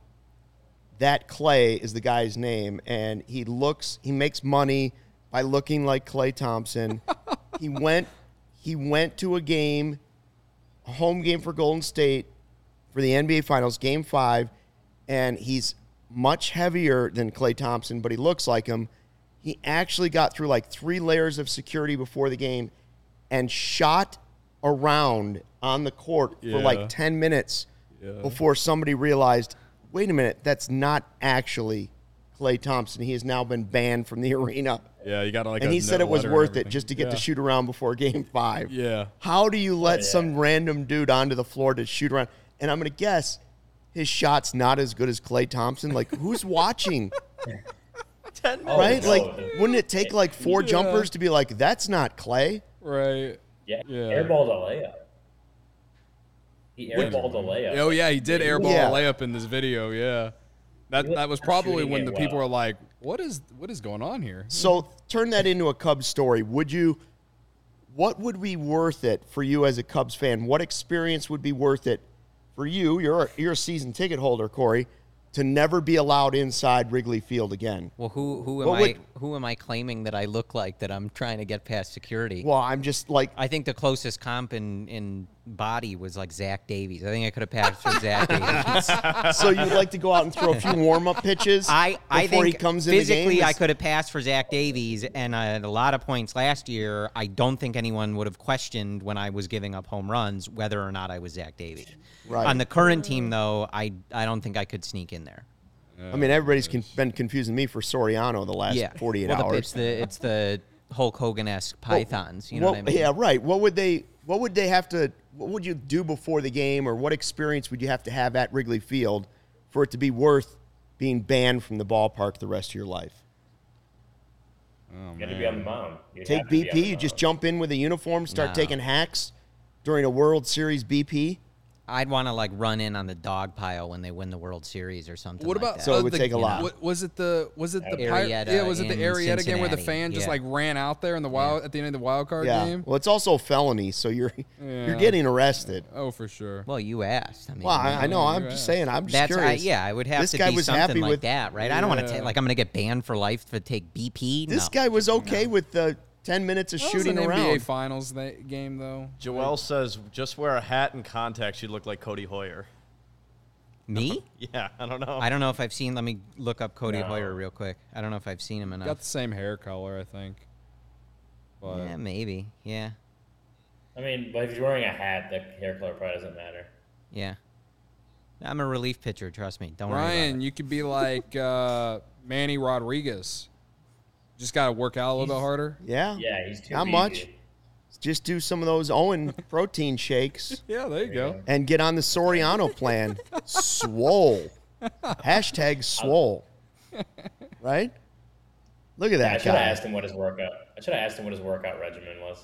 that Clay is the guy's name, and he looks, he makes money by looking like Klay Thompson. he went, he went to a game, a home game for Golden State for the NBA Finals, Game Five, and he's much heavier than Klay Thompson, but he looks like him. He actually got through like three layers of security before the game and shot around on the court for like 10 minutes before somebody realized, wait a minute, that's not actually Klay Thompson. He has now been banned from the arena. Yeah, you got to like. and a he said it was worth it just to get yeah. to shoot around before game five. Yeah. How do you let yeah. some random dude onto the floor to shoot around? And I'm going to guess his shot's not as good as Klay Thompson. Like, who's watching? Oh, right? no. Like, wouldn't it take like four jumpers to be like, that's not Klay? Right. yeah, Yeah. airballed a layup. He airballed a layup. Oh yeah, he did airball Yeah. a layup in this video. Yeah, that was that was probably when it the people well. are like, "What is what is going on here?" So turn that into a Cubs story. Would you? What would be worth it for you as a Cubs fan? What experience would be worth it for you? You're a, you're a season ticket holder, Corey, to never be allowed inside Wrigley Field again. Well, who who am What I? would- who am I claiming that I look like that I'm trying to get past security? Well, I'm just like I think the closest comp in, in body was like Zach Davies. I think I could have passed for Zach Davies. so you'd like to go out and throw a few warm up pitches I, before I think he comes in the physically? I could have passed for Zach Davies, and at a lot of points last year, I don't think anyone would have questioned when I was giving up home runs whether or not I was Zach Davies. Right. On the current team, though, I I don't think I could sneak in there. I mean, everybody's con- been confusing me for Soriano the last yeah, 48 well, the- hours. It's the it's the Hulk Hogan esque Well, pythons. You know what I mean? Yeah, right. What would they? What would they have to? What would you do before the game, or what experience would you have to have at Wrigley Field for it to be worth being banned from the ballpark the rest of your life? Oh, you got to be on the mound. You'd Take have to be on BP. You just jump in with a uniform, start No. taking hacks during a World Series BP. I'd want to like run in on the dog pile when they win the World Series or something. What like about that. So it uh, would the- take a lot. What, was it the was it the Pir- yeah was it the in Arrieta game where the Cincinnati, fan just yeah. like ran out there in the wild at the end of the wild card Yeah. game? Well, it's also a felony, so you're Yeah. you're getting arrested. Oh, for sure. Well, you asked. I mean, Well, I, I know. I'm just right. saying. I'm just that's I, curious. yeah. I would have This to guy be was something happy like with that, right? I don't want to take like I'm going to get banned for life to take BP. This No. guy was okay with the 10 minutes of That was shooting an around. NBA Finals that game though. Joel says just wear a hat and contacts. You look like Codi Heuer. Me? Yeah, I don't know. I don't know if I've seen. Let me look up Cody No. Heuer real quick. I don't know if I've seen him enough. Got the same hair color, I think. But Yeah, maybe. Yeah, I mean, but if you're wearing a hat, the hair color probably doesn't matter. yeah. I'm a relief pitcher. Trust me. Don't worry Ryan, about it. you could be like uh, Manny Rodriguez. Just got to work out a little bit harder. Yeah. Yeah, he's too Not easy. much. Just do some of those OWYN protein shakes Yeah, there you go. and get on the Soriano plan. swole. Hashtag swole. Right? Look at I that should have guy. asked him what his workout. I should have asked him what his workout regimen was,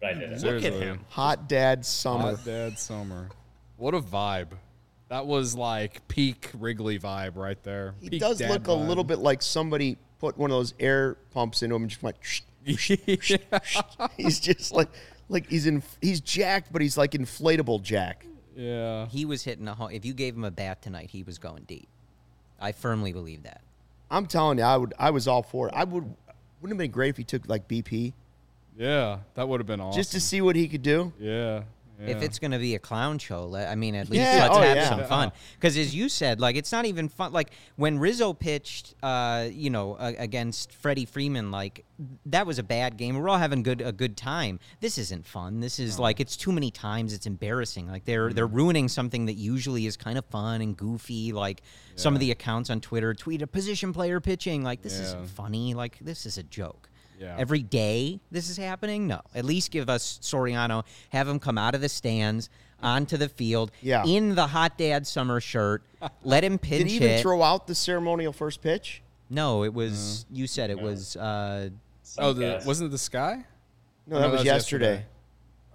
but I didn't. Look Seriously. at him. Hot dad summer. Hot Dad Summer. What a vibe. That was like peak Wrigley vibe right there. He Peak does dad look a little bit like somebody put one of those air pumps into him and just went. "Shh." he's just like like he's in he's jacked, but he's like inflatable jack. yeah. He was hitting a home. If you gave him a bat tonight, he was going deep. I firmly believe that. I'm telling you, I would I was all for it. I would wouldn't have been great if he took like BP Yeah, that would have been awesome. just to see what he could do. yeah. If it's going to be a clown show, let, I mean, at least Yeah, let's oh, have yeah. some fun. Because as you said, like it's not even fun. Like when Rizzo pitched, uh, you know, uh, against Freddie Freeman, like that was a bad game. We're all having good a good time. This isn't fun. This is like it's too many times. It's embarrassing. Like they're they're ruining something that usually is kind of fun and goofy. Like some of the accounts on Twitter tweet a position player pitching. Like this Yeah. isn't funny. Like this is a joke. Yeah. Every day this is happening? No. At least give us Soriano, have him come out of the stands onto the field Yeah. in the hot dad summer shirt. Let him pinch Did he even hit. throw out the ceremonial first pitch? no, it was you said it was uh oh, the, wasn't it the sky? No, that no, was that was yesterday. yesterday.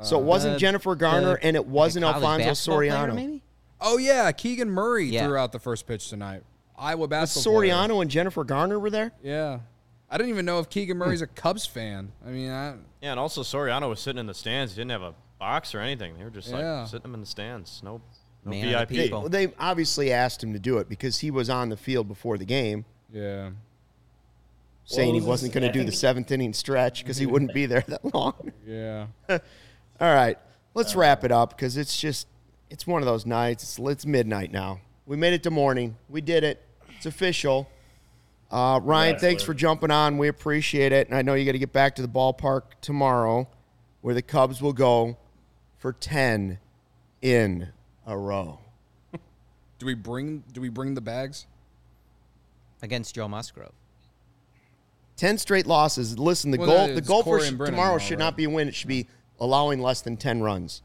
so it wasn't Uh, Jennifer Garner the- and it wasn't college Alfonso basketball player, Soriano. maybe? Oh yeah, Keegan Murray Yeah. threw out the first pitch tonight. Iowa But basketball. player. Soriano and Jennifer Garner were there? Yeah. I didn't even know if Keegan Murray's hmm. a Cubs fan. I mean, I, Yeah, and also Soriano was sitting in the stands. He didn't have a box or anything. They were just Yeah. like sitting him in the stands. No, no Man of the VIP. people. They obviously asked him to do it because he was on the field before the game yeah. saying he was wasn't going to do the seventh inning stretch because he wouldn't be there that long. Yeah. All right, let's wrap it up because it's just it's one of those nights. It's, it's midnight now. We made it to morning. We did it. It's official. Uh, Ryan, Congrats, thanks Luke. for jumping on. We appreciate it, and I know you got to get back to the ballpark tomorrow, where the Cubs will go for ten in a row. Do we bring do we bring the bags? against Joe Musgrove. Ten straight losses. Listen, the Well, goal the goal for Corey sh- and Brennan tomorrow should right? not be a win. It should be allowing less than ten runs.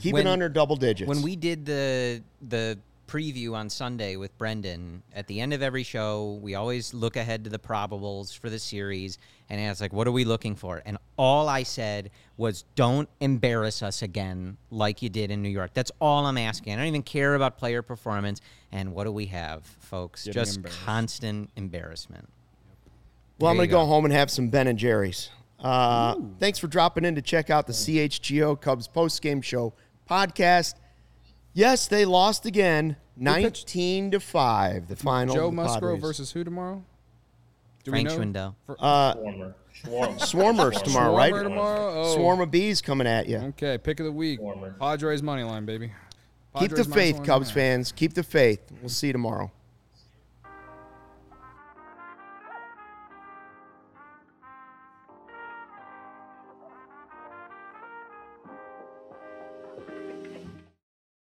Keep When- it under double digits. When we did the the preview on Sunday with Brendan, at the end of every show, we always look ahead to the probables for the series and ask like, what are we looking for? And all I said was, don't embarrass us again like you did in New York. That's all I'm asking. I don't even care about player performance. And what do we have, folks? Getting Just constant embarrassment. Well, I'm going to go go. home and have some Ben and Jerry's. Uh, thanks for dropping in to check out the CHGO Cubs post-game show podcast. Yes, they lost again, 19 to 5, the final. Joe the Musgrove Padres. versus who tomorrow? Do Frank? Schwindel. For- uh, Swarmer. Swarmer. Swarmers tomorrow, right? Tomorrow? Oh. Swarm of bees coming at you. Okay, pick of the week. Swarmer. Padres money line, baby. Keep the faith, one and a Cubs half. fans. Keep the faith. We'll see you tomorrow.